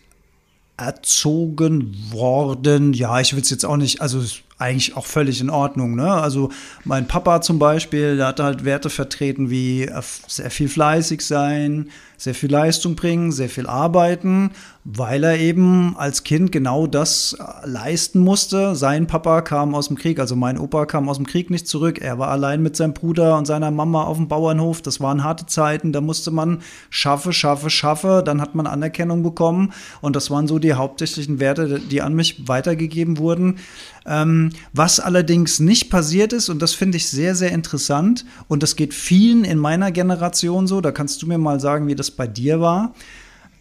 erzogen worden. Ja, ich will es jetzt auch nicht, also eigentlich auch völlig in Ordnung. Ne? Also mein Papa zum Beispiel, der hat halt Werte vertreten wie äh, sehr viel fleißig sein, sehr viel Leistung bringen, sehr viel arbeiten, weil er eben als Kind genau das leisten musste. Sein Papa kam aus dem Krieg, also mein Opa kam aus dem Krieg nicht zurück. Er war allein mit seinem Bruder und seiner Mama auf dem Bauernhof. Das waren harte Zeiten. Da musste man schaffe, schaffe, schaffe. Dann hat man Anerkennung bekommen. Und das waren so die hauptsächlichen Werte, die an mich weitergegeben wurden. Ähm, was allerdings nicht passiert ist, und das finde ich sehr, sehr interessant, und das geht vielen in meiner Generation so, da kannst du mir mal sagen, wie das bei dir war.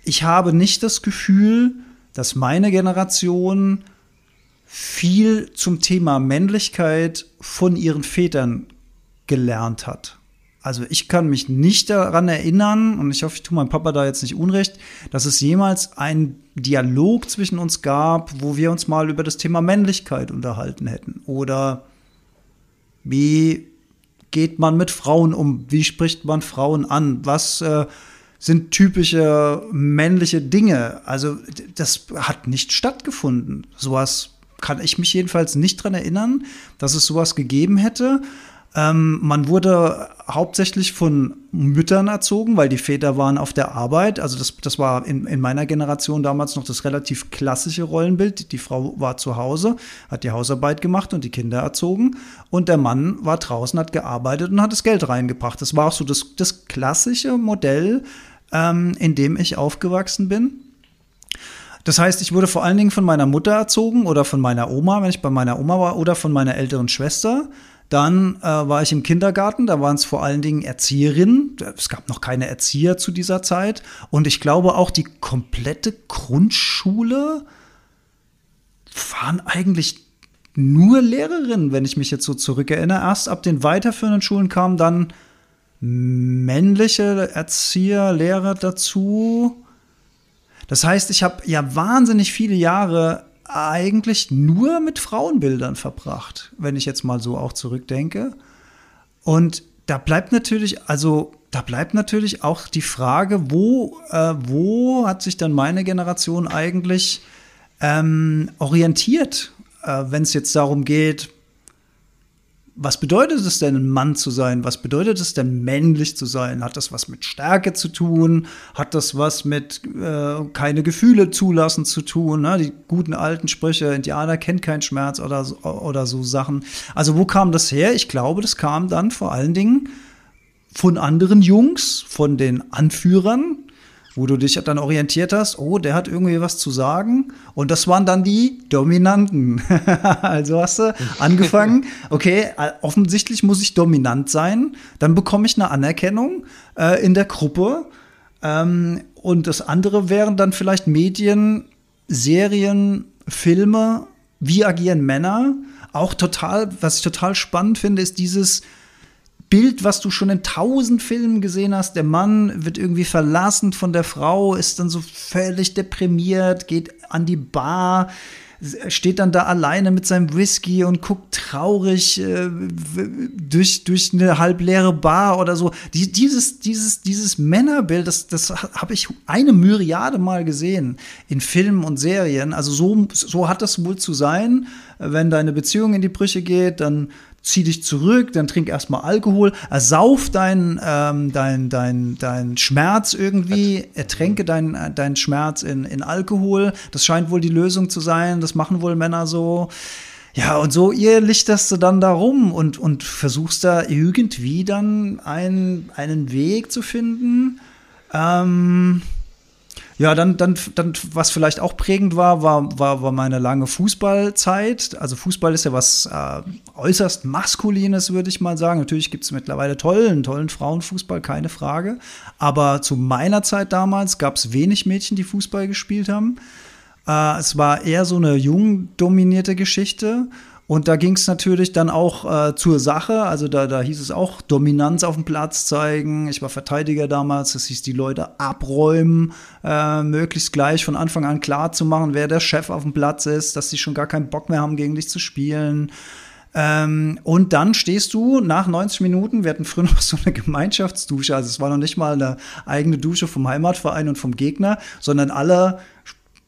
Ich habe nicht das Gefühl, dass meine Generation viel zum Thema Männlichkeit von ihren Vätern gelernt hat. Also ich kann mich nicht daran erinnern, und ich hoffe, ich tue meinem Papa da jetzt nicht unrecht, dass es jemals einen Dialog zwischen uns gab, wo wir uns mal über das Thema Männlichkeit unterhalten hätten. Oder wie geht man mit Frauen um? Wie spricht man Frauen an? Was äh, sind typische männliche Dinge? Also das hat nicht stattgefunden. Sowas kann ich mich jedenfalls nicht daran erinnern, dass es sowas gegeben hätte. Ähm, man wurde hauptsächlich von Müttern erzogen, weil die Väter waren auf der Arbeit. Also das, das war in, in meiner Generation damals noch das relativ klassische Rollenbild. Die Frau war zu Hause, hat die Hausarbeit gemacht und die Kinder erzogen. Und der Mann war draußen, hat gearbeitet und hat das Geld reingebracht. Das war auch so das, das klassische Modell, ähm, in dem ich aufgewachsen bin. Das heißt, ich wurde vor allen Dingen von meiner Mutter erzogen oder von meiner Oma, wenn ich bei meiner Oma war, oder von meiner älteren Schwester. Dann äh, war ich im Kindergarten, da waren es vor allen Dingen Erzieherinnen. Es gab noch keine Erzieher zu dieser Zeit. Und ich glaube auch die komplette Grundschule waren eigentlich nur Lehrerinnen, wenn ich mich jetzt so zurückerinnere. Erst ab den weiterführenden Schulen kamen dann männliche Erzieher, Lehrer dazu. Das heißt, ich habe ja wahnsinnig viele Jahre eigentlich nur mit Frauenbildern verbracht, wenn ich jetzt mal so auch zurückdenke. Und da bleibt natürlich, also da bleibt natürlich auch die Frage, wo, äh, wo hat sich dann meine Generation eigentlich ähm, orientiert, äh, wenn es jetzt darum geht, was bedeutet es denn, ein Mann zu sein? Was bedeutet es denn, männlich zu sein? Hat das was mit Stärke zu tun? Hat das was mit äh, keine Gefühle zulassen zu tun? Ne? Die guten alten Sprüche, Indianer kennt keinen Schmerz oder, oder so Sachen. Also wo kam das her? Ich glaube, das kam dann vor allen Dingen von anderen Jungs, von den Anführern, wo du dich dann orientiert hast, oh, der hat irgendwie was zu sagen. Und das waren dann die Dominanten. also hast du angefangen, okay, äh, offensichtlich muss ich dominant sein, dann bekomme ich eine Anerkennung äh, in der Gruppe. Ähm, und das andere wären dann vielleicht Medien, Serien, Filme, wie agieren Männer. Auch total, was ich total spannend finde, ist dieses, Bild, was du schon in tausend Filmen gesehen hast. Der Mann wird irgendwie verlassen von der Frau, ist dann so völlig deprimiert, geht an die Bar, steht dann da alleine mit seinem Whisky und guckt traurig äh, durch, durch eine halbleere Bar oder so. Die, dieses, dieses, dieses Männerbild, das, das habe ich eine Myriade Mal gesehen in Filmen und Serien. Also so, so hat das wohl zu sein. Wenn deine Beziehung in die Brüche geht, dann, zieh dich zurück, dann trink erstmal Alkohol, ersauf deinen ähm, dein, dein, dein Schmerz irgendwie, ertränke deinen dein Schmerz in, in Alkohol. Das scheint wohl die Lösung zu sein, das machen wohl Männer so. ja, und so ihr lichterst du dann da rum und, und versuchst da irgendwie dann einen, einen Weg zu finden. Ähm, ja, dann, dann, dann, was vielleicht auch prägend war, war, war, war meine lange Fußballzeit. Also Fußball ist ja was äh, äußerst Maskulines, würde ich mal sagen. Natürlich gibt es mittlerweile tollen, tollen Frauenfußball, keine Frage. Aber zu meiner Zeit damals gab es wenig Mädchen, die Fußball gespielt haben. Äh, es war eher so eine jung dominierte Geschichte. Und da ging es natürlich dann auch äh, zur Sache. Also da, da hieß es auch Dominanz auf dem Platz zeigen. Ich war Verteidiger damals. Das hieß die Leute abräumen, äh, möglichst gleich von Anfang an klar zu machen, wer der Chef auf dem Platz ist, dass sie schon gar keinen Bock mehr haben, gegen dich zu spielen. Ähm, und dann stehst du nach 90 Minuten, wir hatten früher noch so eine Gemeinschaftsdusche, also es war noch nicht mal eine eigene Dusche vom Heimatverein und vom Gegner, sondern alle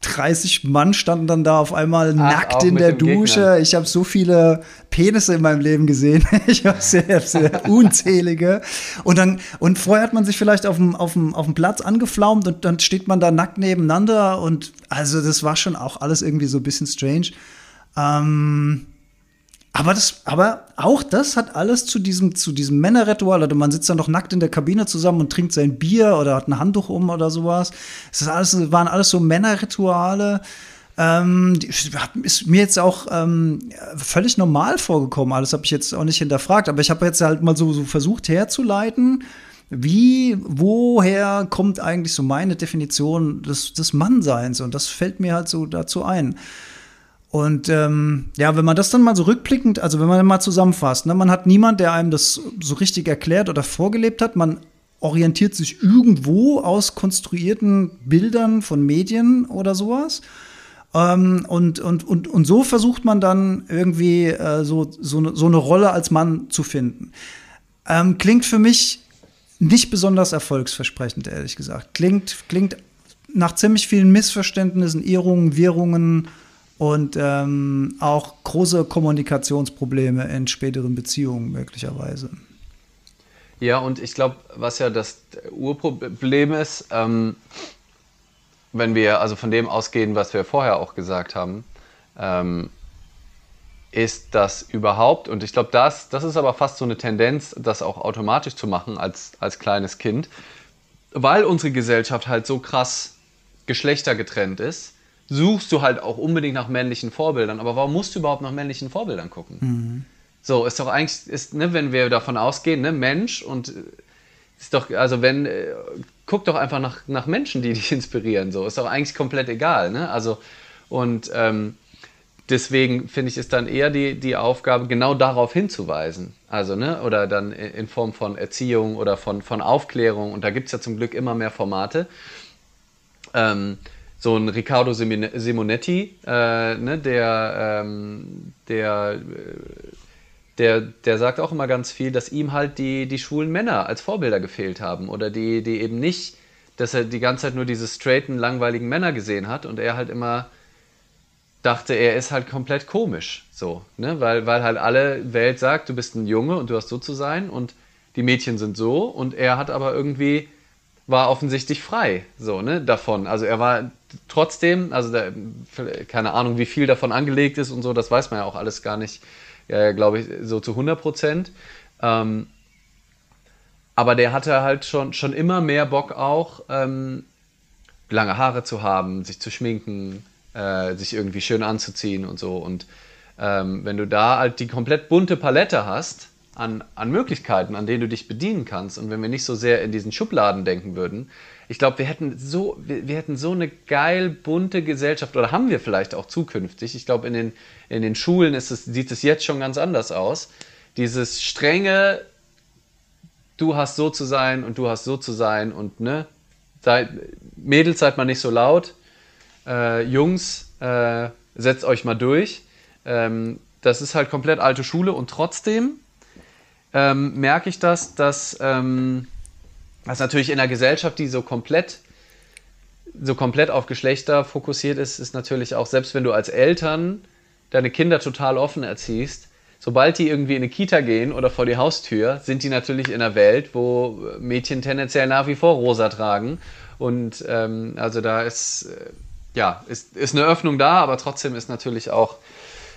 30 Mann standen dann da auf einmal Ach, nackt in der Dusche. Gegner. Ich habe so viele Penisse in meinem Leben gesehen. ich habe sehr, sehr unzählige. Und dann, und vorher hat man sich vielleicht auf dem, auf dem, auf dem Platz angeflaumt und dann steht man da nackt nebeneinander. Und also das war schon auch alles irgendwie so ein bisschen strange. Ähm, aber, das, aber auch das hat alles zu diesem, zu diesem Männerritual. Oder man sitzt dann doch nackt in der Kabine zusammen und trinkt sein Bier oder hat ein Handtuch um oder sowas. Das alles, waren alles so Männerrituale. Ähm, ist mir jetzt auch ähm, völlig normal vorgekommen. Alles habe ich jetzt auch nicht hinterfragt. Aber ich habe jetzt halt mal so, so versucht herzuleiten, wie, woher kommt eigentlich so meine Definition des, des Mannseins? Und das fällt mir halt so dazu ein. Und ähm, ja, wenn man das dann mal so rückblickend, also wenn man mal zusammenfasst, ne, man hat niemand, der einem das so richtig erklärt oder vorgelebt hat, man orientiert sich irgendwo aus konstruierten Bildern von Medien oder sowas. Ähm, und, und, und, und so versucht man dann irgendwie äh, so, so, so eine Rolle als Mann zu finden. Ähm, klingt für mich nicht besonders erfolgsversprechend, ehrlich gesagt. Klingt, klingt nach ziemlich vielen Missverständnissen, Irrungen, Wirrungen, und ähm, auch große Kommunikationsprobleme in späteren Beziehungen möglicherweise. Ja, und ich glaube, was ja das Urproblem ist, ähm, wenn wir also von dem ausgehen, was wir vorher auch gesagt haben, ähm, ist das überhaupt, und ich glaube, das, das ist aber fast so eine Tendenz, das auch automatisch zu machen als, als kleines Kind, weil unsere Gesellschaft halt so krass geschlechtergetrennt ist, suchst du halt auch unbedingt nach männlichen Vorbildern. Aber warum musst du überhaupt nach männlichen Vorbildern gucken? Mhm. So, ist doch eigentlich, ist, ne, wenn wir davon ausgehen, ne, Mensch und äh, ist doch, also wenn, äh, guck doch einfach nach, nach Menschen, die dich inspirieren, so, ist doch eigentlich komplett egal, ne? Also, und ähm, deswegen finde ich es dann eher die, die Aufgabe, genau darauf hinzuweisen. Also, ne, oder dann in Form von Erziehung oder von, von Aufklärung, und da gibt es ja zum Glück immer mehr Formate. Ähm, so ein Riccardo Simonetti, äh, ne, der, ähm, der, äh, der, der sagt auch immer ganz viel, dass ihm halt die, die schwulen Männer als Vorbilder gefehlt haben oder die, die eben nicht, dass er die ganze Zeit nur diese straighten, langweiligen Männer gesehen hat und er halt immer dachte, er ist halt komplett komisch, so, ne, weil, weil halt alle Welt sagt, du bist ein Junge und du hast so zu sein und die Mädchen sind so und er hat aber irgendwie war offensichtlich frei, so, ne, davon. Also er war trotzdem, also der, keine Ahnung, wie viel davon angelegt ist und so, das weiß man ja auch alles gar nicht, ja, glaube ich, so zu 100 Prozent. Ähm, aber der hatte halt schon, schon immer mehr Bock auch, ähm, lange Haare zu haben, sich zu schminken, äh, sich irgendwie schön anzuziehen und so. Und ähm, wenn du da halt die komplett bunte Palette hast, an, an Möglichkeiten, an denen du dich bedienen kannst. Und wenn wir nicht so sehr in diesen Schubladen denken würden, ich glaube, wir hätten so, wir, wir, hätten so eine geil bunte Gesellschaft oder haben wir vielleicht auch zukünftig. Ich glaube, in den, in den Schulen ist es, sieht es jetzt schon ganz anders aus. Dieses strenge, du hast so zu sein und du hast so zu sein und ne, seid, Mädels seid mal nicht so laut, äh, Jungs, äh, setzt euch mal durch. Ähm, das ist halt komplett alte Schule und trotzdem ähm, merke ich das, dass ähm, das natürlich in einer Gesellschaft, die so komplett so komplett auf Geschlechter fokussiert ist, ist natürlich auch, selbst wenn du als Eltern deine Kinder total offen erziehst, sobald die irgendwie in eine Kita gehen oder vor die Haustür, sind die natürlich in einer Welt, wo Mädchen tendenziell nach wie vor rosa tragen. Und ähm, also da ist, äh, ja, ist, ist eine Öffnung da, aber trotzdem ist natürlich auch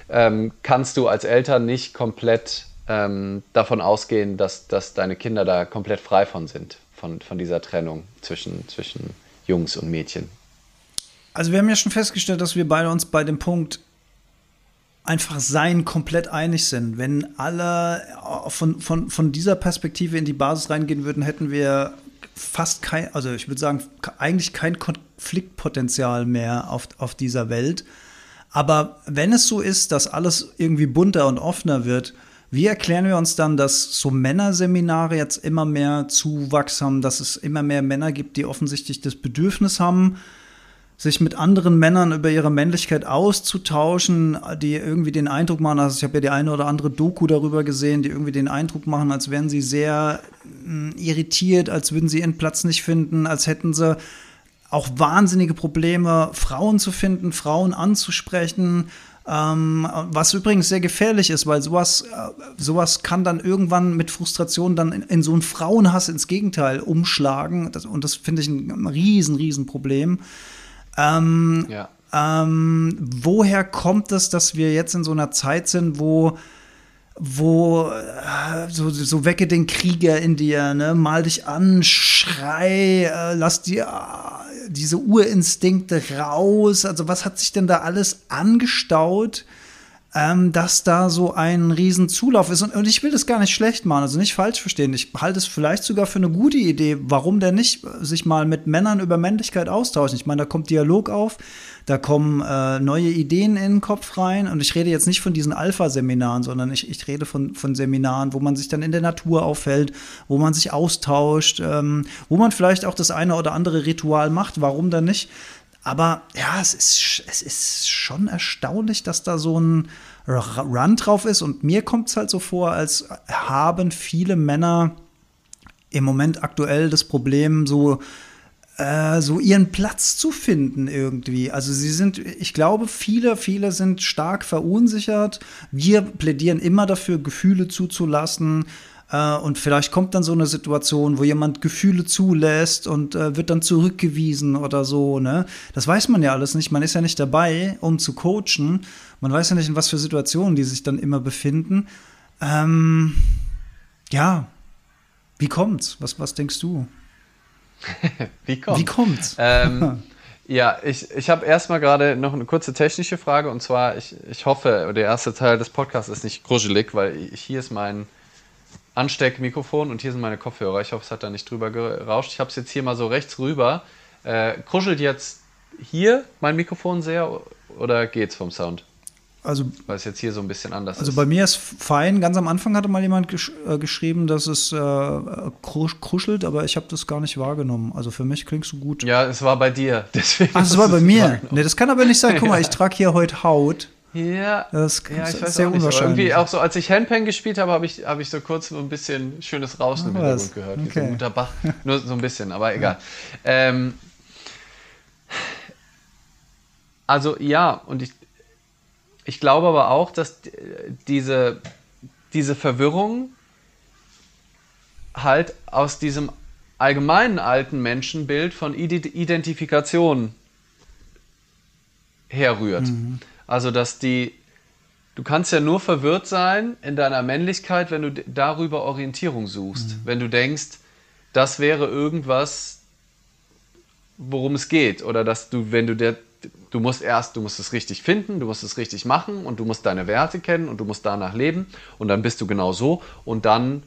ähm, kannst du als Eltern nicht komplett ähm, davon ausgehen, dass, dass deine Kinder da komplett frei von sind, von, von dieser Trennung zwischen, zwischen Jungs und Mädchen. Also wir haben ja schon festgestellt, dass wir beide uns bei dem Punkt einfach sein komplett einig sind. Wenn alle von, von, von dieser Perspektive in die Basis reingehen würden, hätten wir fast kein, also ich würde sagen, eigentlich kein Konfliktpotenzial mehr auf, auf dieser Welt. Aber wenn es so ist, dass alles irgendwie bunter und offener wird, wie erklären wir uns dann, dass so Männerseminare jetzt immer mehr Zuwachs haben, dass es immer mehr Männer gibt, die offensichtlich das Bedürfnis haben, sich mit anderen Männern über ihre Männlichkeit auszutauschen, die irgendwie den Eindruck machen, also ich habe ja die eine oder andere Doku darüber gesehen, die irgendwie den Eindruck machen, als wären sie sehr hm, irritiert, als würden sie ihren Platz nicht finden, als hätten sie auch wahnsinnige Probleme, Frauen zu finden, Frauen anzusprechen, ähm, was übrigens sehr gefährlich ist, weil sowas, äh, sowas kann dann irgendwann mit Frustration dann in, in so einen Frauenhass ins Gegenteil umschlagen. Das, und das finde ich ein, riesen, riesen Problem. Ähm, ja. ähm, woher kommt es, dass wir jetzt in so einer Zeit sind, wo wo äh, so, so wecke den Krieger in dir, ne? mal dich an, schrei, äh, lass dir diese Urinstinkte raus. Also was hat sich denn da alles angestaut? Ähm, dass da so ein Riesenzulauf ist. Und, und, ich will das gar nicht schlecht machen, also nicht falsch verstehen. Ich halte es vielleicht sogar für eine gute Idee. Warum denn nicht sich mal mit Männern über Männlichkeit austauschen? Ich meine, da kommt Dialog auf, da kommen äh, neue Ideen in den Kopf rein. Und ich rede jetzt nicht von diesen Alpha-Seminaren, sondern ich, ich rede von, von Seminaren, wo man sich dann in der Natur aufhält, wo man sich austauscht, ähm, wo man vielleicht auch das eine oder andere Ritual macht. Warum dann nicht? Aber ja, es ist, es ist schon erstaunlich, dass da so ein Run drauf ist. Und mir kommt es halt so vor, als haben viele Männer im Moment aktuell das Problem, so, äh, so ihren Platz zu finden irgendwie. Also sie sind, ich glaube, viele, viele sind stark verunsichert. Wir plädieren immer dafür, Gefühle zuzulassen. Äh, und vielleicht kommt dann so eine Situation, wo jemand Gefühle zulässt und äh, wird dann zurückgewiesen oder so. Ne? Das weiß man ja alles nicht. Man ist ja nicht dabei, um zu coachen. Man weiß ja nicht, in was für Situationen die sich dann immer befinden. Ähm, ja, wie kommt's? Was, was denkst du? wie kommt's? Wie kommt's? Ähm, ja, ich, ich habe erstmal gerade noch eine kurze technische Frage und zwar, ich, ich hoffe, der erste Teil des Podcasts ist nicht gruselig, weil ich, hier ist mein Ansteckmikrofon und hier sind meine Kopfhörer. Ich hoffe, es hat da nicht drüber gerauscht. Ich habe es jetzt hier mal so rechts rüber. Äh, kruschelt jetzt hier mein Mikrofon sehr oder geht's vom Sound? Also, Weil es jetzt hier so ein bisschen anders also ist. bei mir ist fein. Ganz am Anfang hatte mal jemand gesch äh, geschrieben, dass es äh, kruschelt, aber ich habe das gar nicht wahrgenommen. Also für mich klingst du gut. Ja, es war bei dir. Deswegen Ach, es war bei mir. Nee, das kann aber nicht sein. Guck mal, ich trage hier heute Haut. Ja, das ja ich weiß sehr auch nicht, unwahrscheinlich. Irgendwie auch so, als ich Handpan gespielt habe, habe ich, hab ich so kurz so ein bisschen schönes Rauschen Ach, im Hintergrund gehört, okay. wie so ein guter Bach. Nur so ein bisschen, aber egal. Ähm, also ja, und ich, ich glaube aber auch, dass diese, diese Verwirrung halt aus diesem allgemeinen alten Menschenbild von Identifikation herrührt. Mhm. Also, dass die, du kannst ja nur verwirrt sein in deiner Männlichkeit, wenn du darüber Orientierung suchst. Mhm. Wenn du denkst, das wäre irgendwas, worum es geht. Oder dass du, wenn du der, du musst erst, du musst es richtig finden, du musst es richtig machen und du musst deine Werte kennen und du musst danach leben und dann bist du genau so und dann,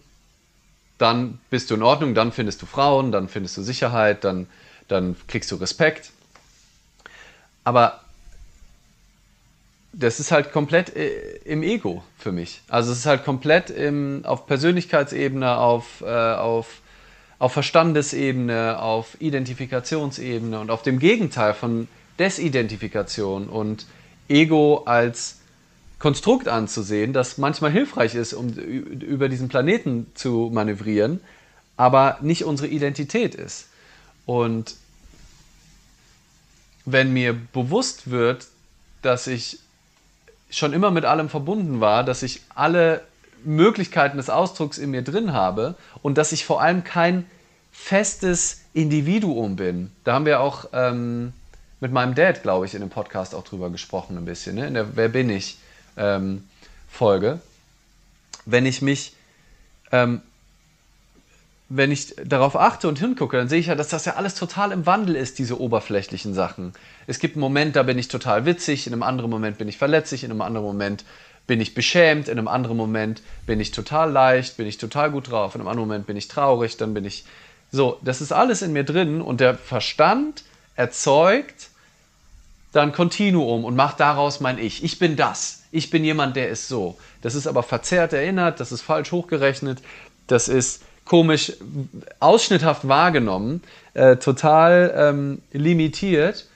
dann bist du in Ordnung, dann findest du Frauen, dann findest du Sicherheit, dann, dann kriegst du Respekt. Aber das ist halt komplett äh, im Ego für mich. Also es ist halt komplett im, auf Persönlichkeitsebene, auf, äh, auf, auf Verstandesebene, auf Identifikationsebene und auf dem Gegenteil von Desidentifikation und Ego als Konstrukt anzusehen, das manchmal hilfreich ist, um über diesen Planeten zu manövrieren, aber nicht unsere Identität ist. Und wenn mir bewusst wird, dass ich schon immer mit allem verbunden war, dass ich alle Möglichkeiten des Ausdrucks in mir drin habe und dass ich vor allem kein festes Individuum bin. Da haben wir auch ähm, mit meinem Dad, glaube ich, in dem Podcast auch drüber gesprochen ein bisschen, ne? in der Wer bin ich? ähm, Folge, wenn ich mich, ähm, wenn ich darauf achte und hingucke, dann sehe ich ja, dass das ja alles total im Wandel ist, diese oberflächlichen Sachen. Es gibt einen Moment, da bin ich total witzig, in einem anderen Moment bin ich verletzlich, in einem anderen Moment bin ich beschämt, in einem anderen Moment bin ich total leicht, bin ich total gut drauf, in einem anderen Moment bin ich traurig, dann bin ich so, das ist alles in mir drin und der Verstand erzeugt dann Kontinuum und macht daraus mein Ich. Ich bin das. Ich bin jemand, der ist so. Das ist aber verzerrt erinnert, das ist falsch hochgerechnet, das ist komisch, ausschnitthaft wahrgenommen, äh, total ähm, limitiert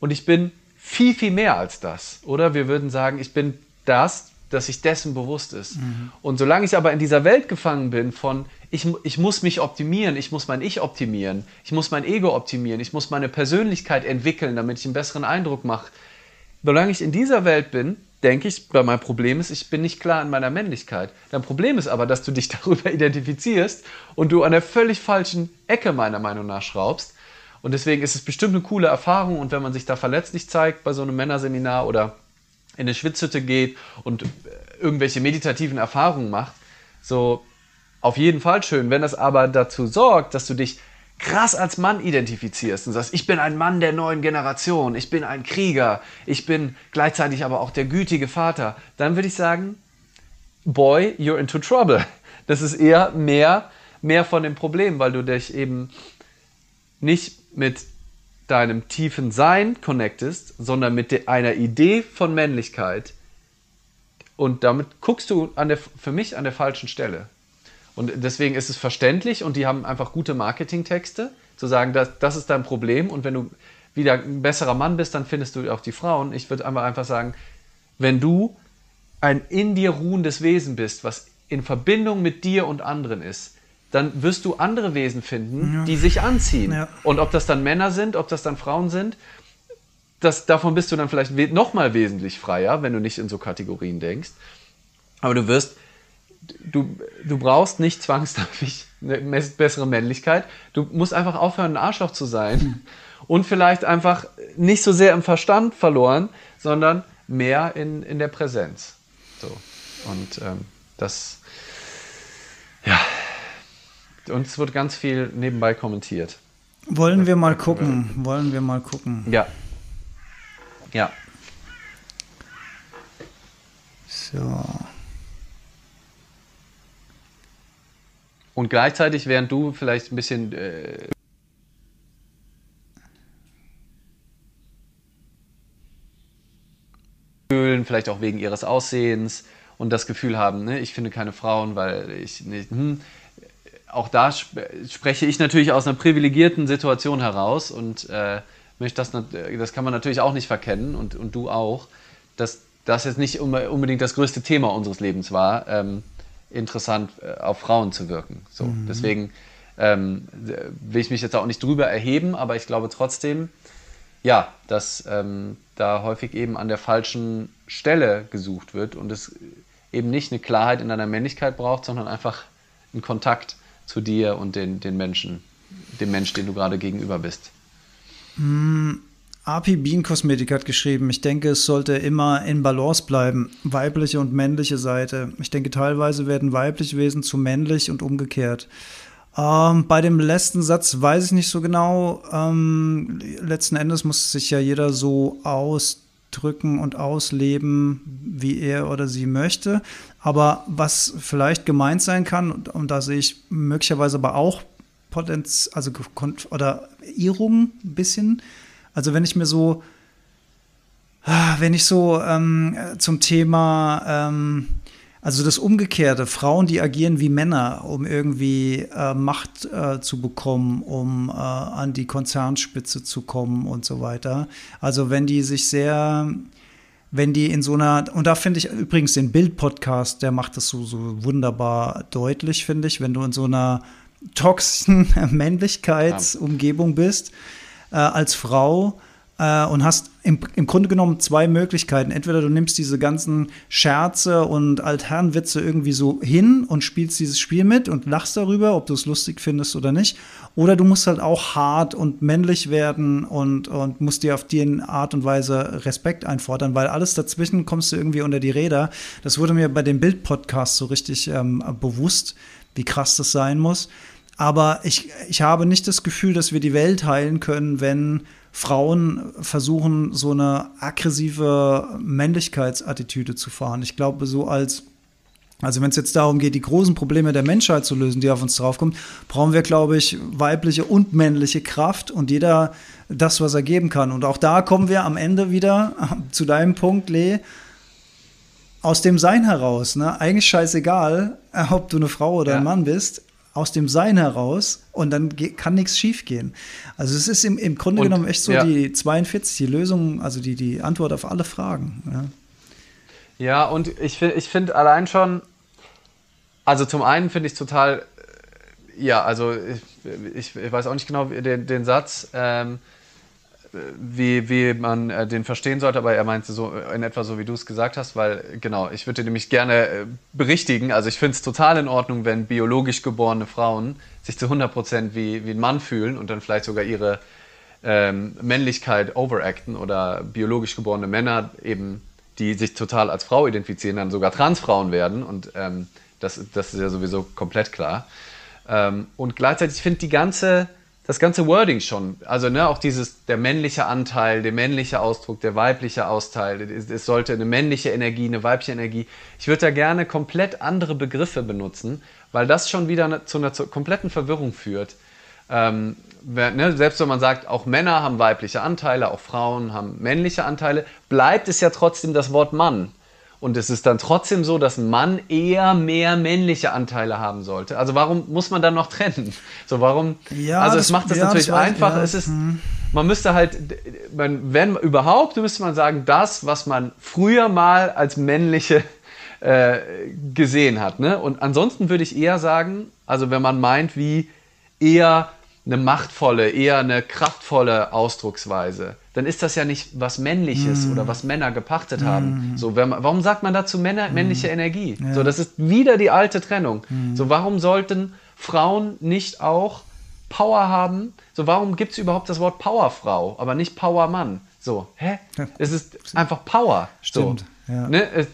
und ich bin viel, viel mehr als das. Oder wir würden sagen, ich bin das, dass sich dessen bewusst ist. Mhm. Und solange ich aber in dieser Welt gefangen bin von, ich, ich muss mich optimieren, ich muss mein Ich optimieren, ich muss mein Ego optimieren, ich muss meine Persönlichkeit entwickeln, damit ich einen besseren Eindruck mache. Solange ich in dieser Welt bin, denke ich, weil mein Problem ist, ich bin nicht klar in meiner Männlichkeit. Dein Problem ist aber, dass du dich darüber identifizierst und du an der völlig falschen Ecke meiner Meinung nach schraubst. Und deswegen ist es bestimmt eine coole Erfahrung und wenn man sich da verletzlich zeigt bei so einem Männerseminar oder in eine Schwitzhütte geht und äh, irgendwelche meditativen Erfahrungen macht, so auf jeden Fall schön. Wenn das aber dazu sorgt, dass du dich krass als Mann identifizierst und sagst, ich bin ein Mann der neuen Generation, ich bin ein Krieger, ich bin gleichzeitig aber auch der gütige Vater, dann würde ich sagen, boy, you're into trouble. Das ist eher mehr, mehr von dem Problem, weil du dich eben nicht mit deinem tiefen Sein connectest, sondern mit einer Idee von Männlichkeit. Und damit guckst du an der, für mich an der falschen Stelle. Und deswegen ist es verständlich und die haben einfach gute Marketingtexte, zu sagen, das, das ist dein Problem und wenn du wieder ein besserer Mann bist, dann findest du auch die Frauen. Ich würde einfach, einfach sagen, wenn du ein in dir ruhendes Wesen bist, was in Verbindung mit dir und anderen ist, dann wirst du andere Wesen finden, ja. die sich anziehen. Ja. Und ob das dann Männer sind, ob das dann Frauen sind, das, davon bist du dann vielleicht noch mal wesentlich freier, wenn du nicht in so Kategorien denkst. Aber du wirst, du, du brauchst nicht zwangsläufig eine bessere Männlichkeit. Du musst einfach aufhören, ein Arschloch zu sein. Hm. Und vielleicht einfach nicht so sehr im Verstand verloren, sondern mehr in, in der Präsenz. So. Und ähm, das, ja, und es wird ganz viel nebenbei kommentiert. Wollen wir mal gucken. Wollen wir mal gucken. Ja. Ja. So. Und gleichzeitig, während du vielleicht ein bisschen äh, vielleicht auch wegen ihres Aussehens und das Gefühl haben, ne, ich finde keine Frauen, weil ich nicht, hm, auch da spreche ich natürlich aus einer privilegierten Situation heraus und äh, möchte das, das kann man natürlich auch nicht verkennen und, und du auch, dass das jetzt nicht unbedingt das größte Thema unseres Lebens war, ähm, interessant äh, auf Frauen zu wirken. So, mhm. Deswegen ähm, will ich mich jetzt auch nicht drüber erheben, aber ich glaube trotzdem, ja, dass ähm, da häufig eben an der falschen Stelle gesucht wird und es eben nicht eine Klarheit in deiner Männlichkeit braucht, sondern einfach einen Kontakt zu dir und den, den Menschen, dem Mensch, den du gerade gegenüber bist? Mm, Api Bean Kosmetik hat geschrieben, ich denke, es sollte immer in Balance bleiben, weibliche und männliche Seite. Ich denke, teilweise werden weibliche Wesen zu männlich und umgekehrt. Ähm, bei dem letzten Satz weiß ich nicht so genau. Ähm, letzten Endes muss sich ja jeder so ausdrücken und ausleben, wie er oder sie möchte. Aber was vielleicht gemeint sein kann, und, und da sehe ich möglicherweise aber auch Potenz, also oder Irrung ein bisschen. Also wenn ich mir so, ah, wenn ich so ähm, zum Thema, ähm, also das Umgekehrte, Frauen, die agieren wie Männer, um irgendwie äh, Macht äh, zu bekommen, um äh, an die Konzernspitze zu kommen und so weiter. Also wenn die sich sehr wenn die in so einer, und da finde ich übrigens den Bild-Podcast, der macht das so, so wunderbar deutlich, finde ich, wenn du in so einer toxischen Männlichkeitsumgebung bist, äh, als Frau, äh, und hast im, im Grunde genommen zwei Möglichkeiten. Entweder du nimmst diese ganzen Scherze und Altherrenwitze irgendwie so hin und spielst dieses Spiel mit und lachst darüber, ob du es lustig findest oder nicht. Oder du musst halt auch hart und männlich werden und, und musst dir auf die Art und Weise Respekt einfordern, weil alles dazwischen kommst du irgendwie unter die Räder. Das wurde mir bei dem Bild-Podcast so richtig ähm, bewusst, wie krass das sein muss. Aber ich, ich habe nicht das Gefühl, dass wir die Welt heilen können, wenn Frauen versuchen, so eine aggressive Männlichkeitsattitüde zu fahren. Ich glaube, so als also wenn es jetzt darum geht, die großen Probleme der Menschheit zu lösen, die auf uns draufkommen, brauchen wir, glaube ich, weibliche und männliche Kraft und jeder das, was er geben kann. Und auch da kommen wir am Ende wieder zu deinem Punkt, Lee, aus dem Sein heraus. Ne? Eigentlich scheißegal, ob du eine Frau oder ja. ein Mann bist aus dem Sein heraus und dann kann nichts schiefgehen. Also es ist im, im Grunde und, genommen echt so ja. die 42, die Lösung, also die, die Antwort auf alle Fragen. Ja, ja und ich, ich finde allein schon, also zum einen finde ich es total, ja, also ich, ich, weiß auch nicht genau den, den Satz, ähm, wie, wie man äh, den verstehen sollte, aber er meinte so in etwa so, wie du es gesagt hast, weil genau, ich würde nämlich gerne äh, berichtigen. Also ich finde es total in Ordnung, wenn biologisch geborene Frauen sich zu 100% wie, wie ein Mann fühlen und dann vielleicht sogar ihre ähm, Männlichkeit overacten oder biologisch geborene Männer eben, die sich total als Frau identifizieren, dann sogar Transfrauen werden und ähm, das, das ist ja sowieso komplett klar. Ähm, und gleichzeitig finde ich die ganze das ganze Wording schon. Also ne, auch dieses, der männliche Anteil, der männliche Ausdruck, der weibliche Austeil. Es, es sollte eine männliche Energie, eine weibliche Energie. Ich würde da gerne komplett andere Begriffe benutzen, weil das schon wieder zu einer zu kompletten Verwirrung führt. Ähm, ne, selbst wenn man sagt, auch Männer haben weibliche Anteile, auch Frauen haben männliche Anteile, bleibt es ja trotzdem das Wort Mann. Und es ist dann trotzdem so, dass ein Mann eher mehr männliche Anteile haben sollte. Also warum muss man dann noch trennen? So warum? Ja, also es macht das ja, natürlich das einfach. Ja. Es ist, hm. man müsste halt, man, wenn überhaupt, müsste man sagen, das, was man früher mal als männliche äh, gesehen hat. Ne? Und ansonsten würde ich eher sagen, also wenn man meint, wie eher eine machtvolle, eher eine kraftvolle Ausdrucksweise, dann ist das ja nicht was Männliches mm. oder was Männer gepachtet mm. haben. So, man, warum sagt man dazu Männer, mm. männliche Energie? Ja. So, das ist wieder die alte Trennung. Mm. So, warum sollten Frauen nicht auch Power haben? So, warum gibt es überhaupt das Wort Powerfrau, aber nicht Powermann? So, hä? Ja. Es ist einfach Power. Stimmt. So, ja. ne? es,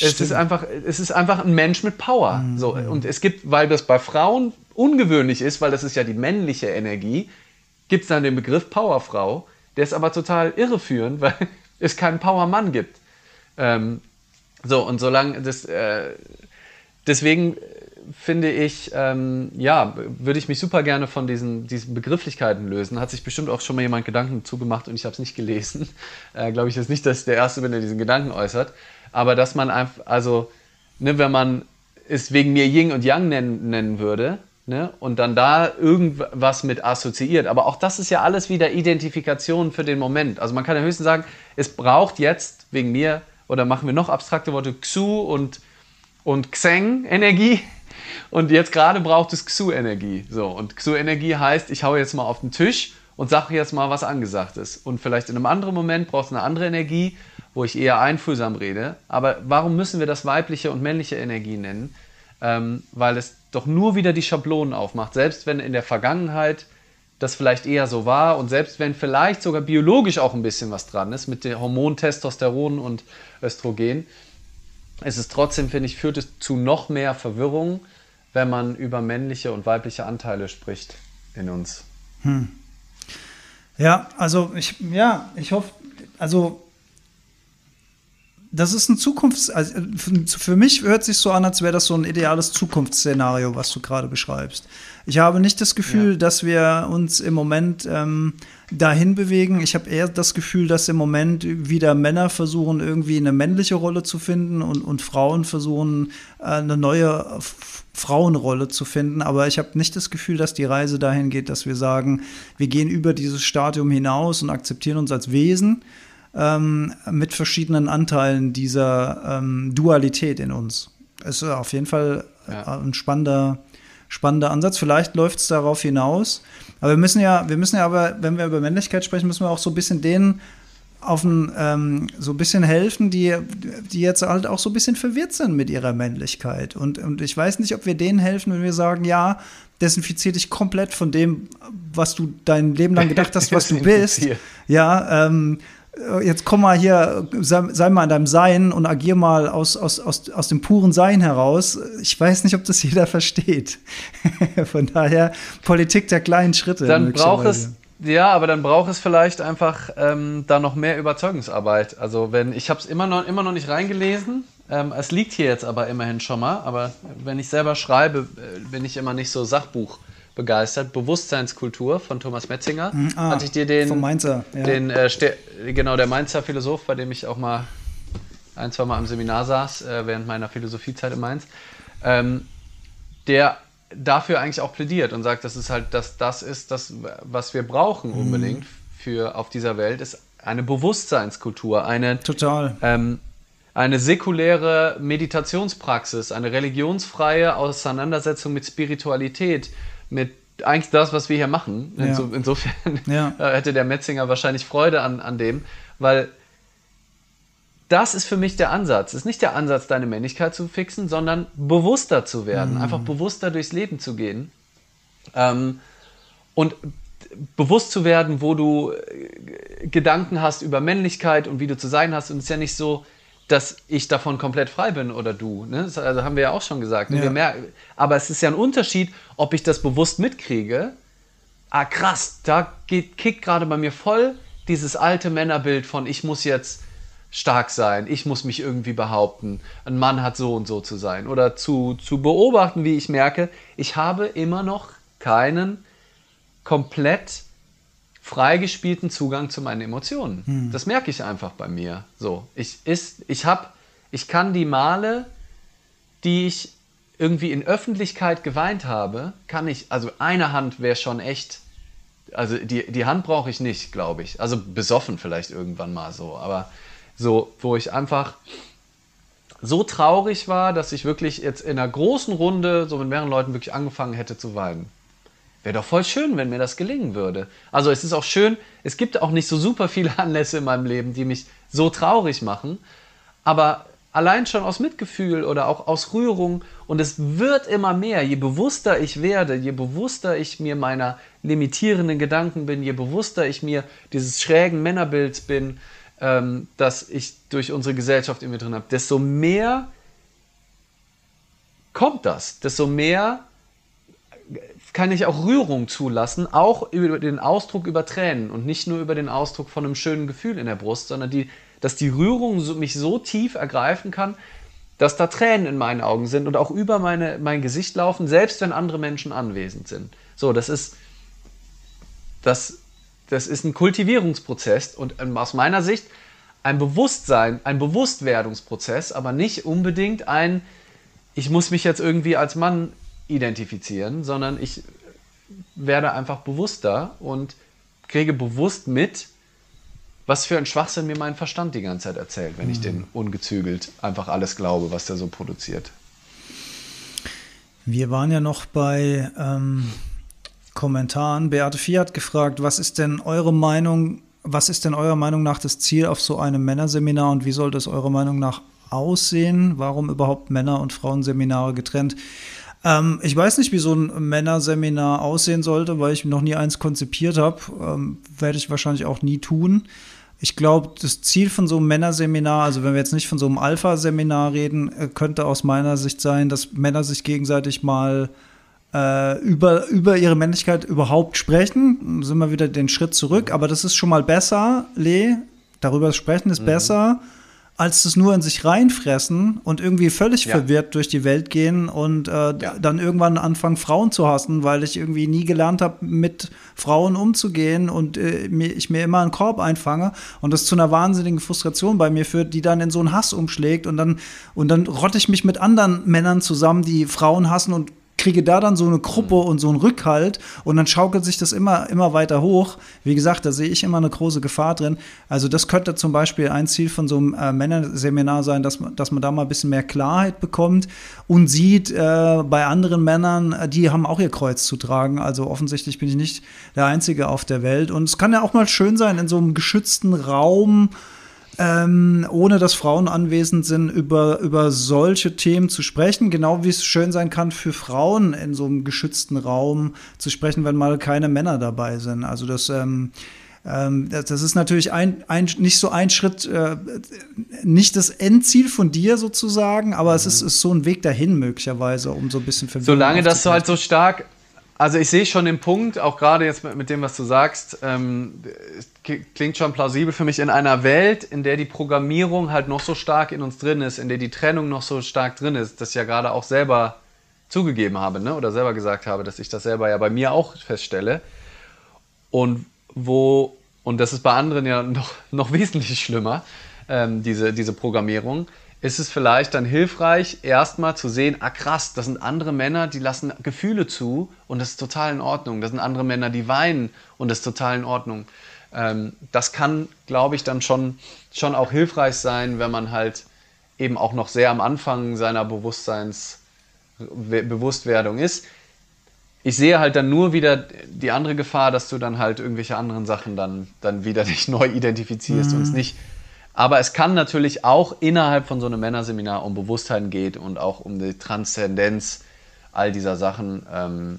es, ist einfach, es ist einfach ein Mensch mit Power. Mm, so, und es gibt, weil das bei Frauen ungewöhnlich ist, weil das ist ja die männliche Energie, gibt es dann den Begriff Powerfrau, der ist aber total irreführend, weil es keinen Powermann gibt. Ähm, so, und solange das, äh, deswegen finde ich, ähm, ja, würde ich mich super gerne von diesen, diesen Begrifflichkeiten lösen. Hat sich bestimmt auch schon mal jemand Gedanken zugemacht und ich habe es nicht gelesen. Äh, Glaube ich jetzt nicht, dass ich der Erste bin, der diesen Gedanken äußert. Aber dass man einfach, also, ne, wenn man es wegen mir Ying und Yang nennen, nennen würde, Ne? Und dann da irgendwas mit assoziiert. Aber auch das ist ja alles wieder Identifikation für den Moment. Also man kann ja höchstens sagen, es braucht jetzt wegen mir, oder machen wir noch abstrakte Worte, Xu und, und Xeng-Energie. Und jetzt gerade braucht es Xu-Energie. So, und Xu-Energie heißt, ich haue jetzt mal auf den Tisch und sage jetzt mal was angesagt ist. Und vielleicht in einem anderen Moment braucht es eine andere Energie, wo ich eher einfühlsam rede. Aber warum müssen wir das weibliche und männliche Energie nennen? Ähm, weil es doch nur wieder die Schablonen aufmacht. Selbst wenn in der Vergangenheit das vielleicht eher so war und selbst wenn vielleicht sogar biologisch auch ein bisschen was dran ist mit den Hormonen Testosteron und Östrogen, ist es trotzdem, finde ich, führt es zu noch mehr Verwirrung, wenn man über männliche und weibliche Anteile spricht in uns. Hm. Ja, also ich, ja, ich hoffe, also das ist ein Zukunfts-, also für mich hört sich so an, als wäre das so ein ideales Zukunftsszenario, was du gerade beschreibst. Ich habe nicht das Gefühl, ja. dass wir uns im Moment ähm, dahin bewegen. Ich habe eher das Gefühl, dass im Moment wieder Männer versuchen, irgendwie eine männliche Rolle zu finden und, und Frauen versuchen, äh, eine neue Frauenrolle zu finden. Aber ich habe nicht das Gefühl, dass die Reise dahin geht, dass wir sagen, wir gehen über dieses Stadium hinaus und akzeptieren uns als Wesen ähm, mit verschiedenen Anteilen dieser ähm, Dualität in uns. Es ist auf jeden Fall ja. ein spannender, spannender Ansatz. Vielleicht läuft es darauf hinaus, Aber wir müssen ja, wir müssen ja aber, wenn wir über Männlichkeit sprechen, müssen wir auch so ein bisschen denen auf ein, ähm, so ein bisschen helfen, die, die jetzt halt auch so ein bisschen verwirrt sind mit ihrer Männlichkeit. Und, und ich weiß nicht, ob wir denen helfen, wenn wir sagen, ja, desinfizier dich komplett von dem, was du dein Leben lang gedacht hast, was du bist. Ja, ähm, jetzt komm mal hier, sei, sei, mal in deinem Sein und agier mal aus, aus, aus, aus dem puren Sein heraus. Ich weiß nicht, ob das jeder versteht. Von daher Politik der kleinen Schritte. Dann braucht es ja, aber dann braucht es vielleicht einfach ähm, da noch mehr Überzeugungsarbeit. Also wenn ich habe es immer noch immer noch nicht reingelesen. Ähm, es liegt hier jetzt aber immerhin schon mal. Aber wenn ich selber schreibe, äh, bin ich immer nicht so Sachbuch begeistert. Bewusstseinskultur von Thomas Metzinger. Mhm, ah, Hatte ich dir den vom Mainzer, ja. den äh, genau der Mainzer Philosoph, bei dem ich auch mal ein zwei Mal am Seminar saß äh, während meiner Philosophiezeit in Mainz. Ähm, der dafür eigentlich auch plädiert und sagt, dass es halt, dass das ist, das, was wir brauchen mhm. unbedingt für auf dieser Welt, ist eine Bewusstseinskultur, eine total ähm, eine säkuläre Meditationspraxis, eine religionsfreie Auseinandersetzung mit Spiritualität, mit eigentlich das, was wir hier machen. Ja. Inso, insofern ja. hätte der Metzinger wahrscheinlich Freude an, an dem, weil das ist für mich der Ansatz. Es ist nicht der Ansatz, deine Männlichkeit zu fixen, sondern bewusster zu werden, mhm. einfach bewusster durchs Leben zu gehen. Ähm, und bewusst zu werden, wo du äh, Gedanken hast über Männlichkeit und wie du zu sein hast. Und es ist ja nicht so, dass ich davon komplett frei bin oder du. Ne? Das also haben wir ja auch schon gesagt. Ja. Merken, aber es ist ja ein Unterschied, ob ich das bewusst mitkriege. Ah, krass, da geht, kickt gerade bei mir voll dieses alte Männerbild von ich muss jetzt stark sein, ich muss mich irgendwie behaupten, ein Mann hat so und so zu sein. Oder zu, zu beobachten, wie ich merke, ich habe immer noch keinen komplett freigespielten Zugang zu meinen Emotionen. Hm. Das merke ich einfach bei mir. So, ich ist, ich habe, ich kann die Male, die ich irgendwie in Öffentlichkeit geweint habe, kann ich, also eine Hand wäre schon echt, also die, die Hand brauche ich nicht, glaube ich. Also besoffen vielleicht irgendwann mal so, aber so, wo ich einfach so traurig war, dass ich wirklich jetzt in einer großen Runde, so mit mehreren Leuten, wirklich angefangen hätte zu weinen. Wäre doch voll schön, wenn mir das gelingen würde. Also es ist auch schön, es gibt auch nicht so super viele Anlässe in meinem Leben, die mich so traurig machen, aber allein schon aus Mitgefühl oder auch aus Rührung und es wird immer mehr, je bewusster ich werde, je bewusster ich mir meiner limitierenden Gedanken bin, je bewusster ich mir dieses schrägen Männerbilds bin, ähm, das ich durch unsere Gesellschaft in mir drin habe, desto mehr kommt das, desto mehr kann ich auch Rührung zulassen, auch über den Ausdruck über Tränen und nicht nur über den Ausdruck von einem schönen Gefühl in der Brust, sondern die, dass die Rührung so, mich so tief ergreifen kann, dass da Tränen in meinen Augen sind und auch über meine, mein Gesicht laufen, selbst wenn andere Menschen anwesend sind. So, das ist, das das ist ein Kultivierungsprozess und ähm, aus meiner Sicht ein Bewusstsein, ein Bewusstwerdungsprozess, aber nicht unbedingt ein, ich muss mich jetzt irgendwie als Mann identifizieren, sondern ich werde einfach bewusster und kriege bewusst mit, was für ein Schwachsinn mir mein Verstand die ganze Zeit erzählt, wenn ich den ungezügelt einfach alles glaube, was der so produziert. Wir waren ja noch bei ähm, Kommentaren. Beate hat gefragt, was ist denn eure Meinung, was ist denn eurer Meinung nach das Ziel auf so einem Männerseminar und wie sollte es eurer Meinung nach aussehen? Warum überhaupt Männer- und Frauenseminare getrennt? Ähm, ich weiß nicht, wie so ein Männerseminar aussehen sollte, weil ich noch nie eins konzipiert habe. Ähm, Werde ich wahrscheinlich auch nie tun. Ich glaube, das Ziel von so einem Männerseminar, also wenn wir jetzt nicht von so einem Alpha-Seminar reden, äh, könnte aus meiner Sicht sein, dass Männer sich gegenseitig mal äh, über, über ihre Männlichkeit überhaupt sprechen. Sind wir wieder den Schritt zurück, aber das ist schon mal besser, Lee. Darüber sprechen ist mhm. besser, als das nur in sich reinfressen und irgendwie völlig ja. verwirrt durch die Welt gehen und äh, ja. dann irgendwann anfangen, Frauen zu hassen, weil ich irgendwie nie gelernt habe, mit Frauen umzugehen und äh, ich mir immer einen Korb einfange und das zu einer wahnsinnigen Frustration bei mir führt, die dann in so einen Hass umschlägt und dann, und dann rotte ich mich mit anderen Männern zusammen, die Frauen hassen und kriege da dann so eine Gruppe mhm. und so einen Rückhalt und dann schaukelt sich das immer, immer weiter hoch. Wie gesagt, da sehe ich immer eine große Gefahr drin. Also das könnte zum Beispiel ein Ziel von so einem äh, Männerseminar sein, dass man, dass man da mal ein bisschen mehr Klarheit bekommt und sieht äh, bei anderen Männern, äh, die haben auch ihr Kreuz zu tragen. Also offensichtlich bin ich nicht der Einzige auf der Welt. Und es kann ja auch mal schön sein, in so einem geschützten Raum, ähm, ohne dass Frauen anwesend sind, über, über solche Themen zu sprechen. Genau wie es schön sein kann für Frauen in so einem geschützten Raum zu sprechen, wenn mal keine Männer dabei sind. Also das, ähm, ähm, das, das, ist natürlich ein, ein, nicht so ein Schritt, äh, nicht das Endziel von dir sozusagen, aber mhm. es ist, ist, so ein Weg dahin möglicherweise, um so ein bisschen Solange das so halt so stark also ich sehe schon den Punkt, auch gerade jetzt mit, mit dem, was du sagst, ähm, klingt schon plausibel für mich in einer Welt, in der die Programmierung halt noch so stark in uns drin ist, in der die Trennung noch so stark drin ist, das ich ja gerade auch selber zugegeben habe, ne? oder selber gesagt habe, dass ich das selber ja bei mir auch feststelle. Und wo, und das ist bei anderen ja noch, noch wesentlich schlimmer, ähm, diese, diese Programmierung, ist es vielleicht dann hilfreich, erstmal zu sehen, ah krass, das sind andere Männer, die lassen Gefühle zu und das ist total in Ordnung. Das sind andere Männer, die weinen und das ist total in Ordnung. Ähm, das kann, glaube ich, dann schon, schon auch hilfreich sein, wenn man halt eben auch noch sehr am Anfang seiner Bewusstseins, Bewusstwerdung ist. Ich sehe halt dann nur wieder die andere Gefahr, dass du dann halt irgendwelche anderen Sachen dann, dann wieder dich neu identifizierst mhm. und es nicht aber es kann natürlich auch innerhalb von so einem Männerseminar um Bewusstheit gehen und auch um die Transzendenz all dieser Sachen. Ähm,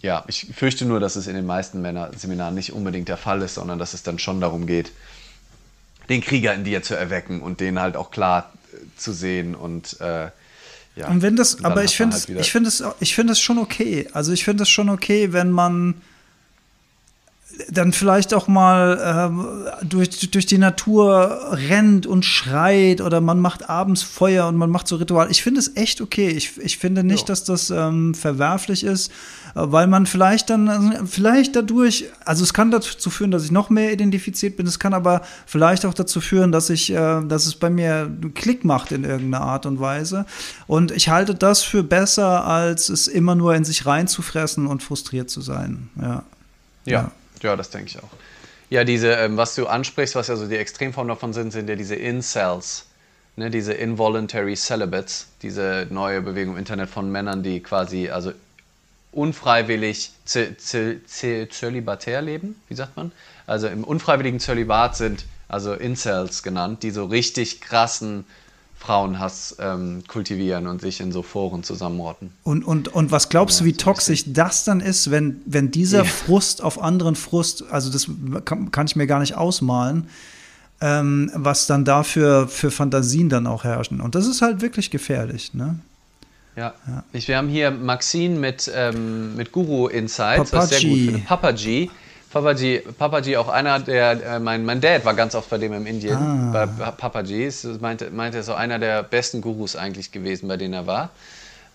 ja, ich fürchte nur, dass es in den meisten Männerseminaren nicht unbedingt der Fall ist, sondern dass es dann schon darum geht, den Krieger in dir zu erwecken und den halt auch klar äh, zu sehen und äh, ja. Und wenn das, aber ich finde halt es, ich finde es, ich finde es schon okay. Also ich finde es schon okay, wenn man dann vielleicht auch mal äh, durch, durch die Natur rennt und schreit oder man macht abends Feuer und man macht so Ritual. Ich finde es echt okay. Ich, ich finde nicht, jo. dass das ähm, verwerflich ist, äh, weil man vielleicht dann, vielleicht dadurch, also es kann dazu führen, dass ich noch mehr identifiziert bin, es kann aber vielleicht auch dazu führen, dass ich, äh, dass es bei mir einen Klick macht in irgendeiner Art und Weise. Und ich halte das für besser, als es immer nur in sich reinzufressen und frustriert zu sein. ja. ja. ja. Ja, das denke ich auch. Ja, diese, ähm, was du ansprichst, was ja so die Extremformen davon sind, sind ja diese Incels, ne, diese Involuntary Celibates, diese neue Bewegung im Internet von Männern, die quasi also unfreiwillig zölibatär leben, wie sagt man? Also im unfreiwilligen Zölibat sind, also Incels genannt, die so richtig krassen Frauenhass ähm, kultivieren und sich in so Foren zusammenrotten. Und, und, und was glaubst ja, du, wie toxisch das dann ist, wenn, wenn dieser ja. Frust auf anderen Frust, also das kann, kann ich mir gar nicht ausmalen, ähm, was dann dafür für Fantasien dann auch herrschen. Und das ist halt wirklich gefährlich, ne? Ja. ja. Ich, wir haben hier Maxine mit, ähm, mit Guru Insights, Papaji. was sehr gut finde. Papaji Papaji, Papaji auch einer der, äh, mein, mein Dad war ganz oft bei dem im Indien, ah. bei Papaji, meinte, meinte er so einer der besten Gurus eigentlich gewesen, bei denen er war.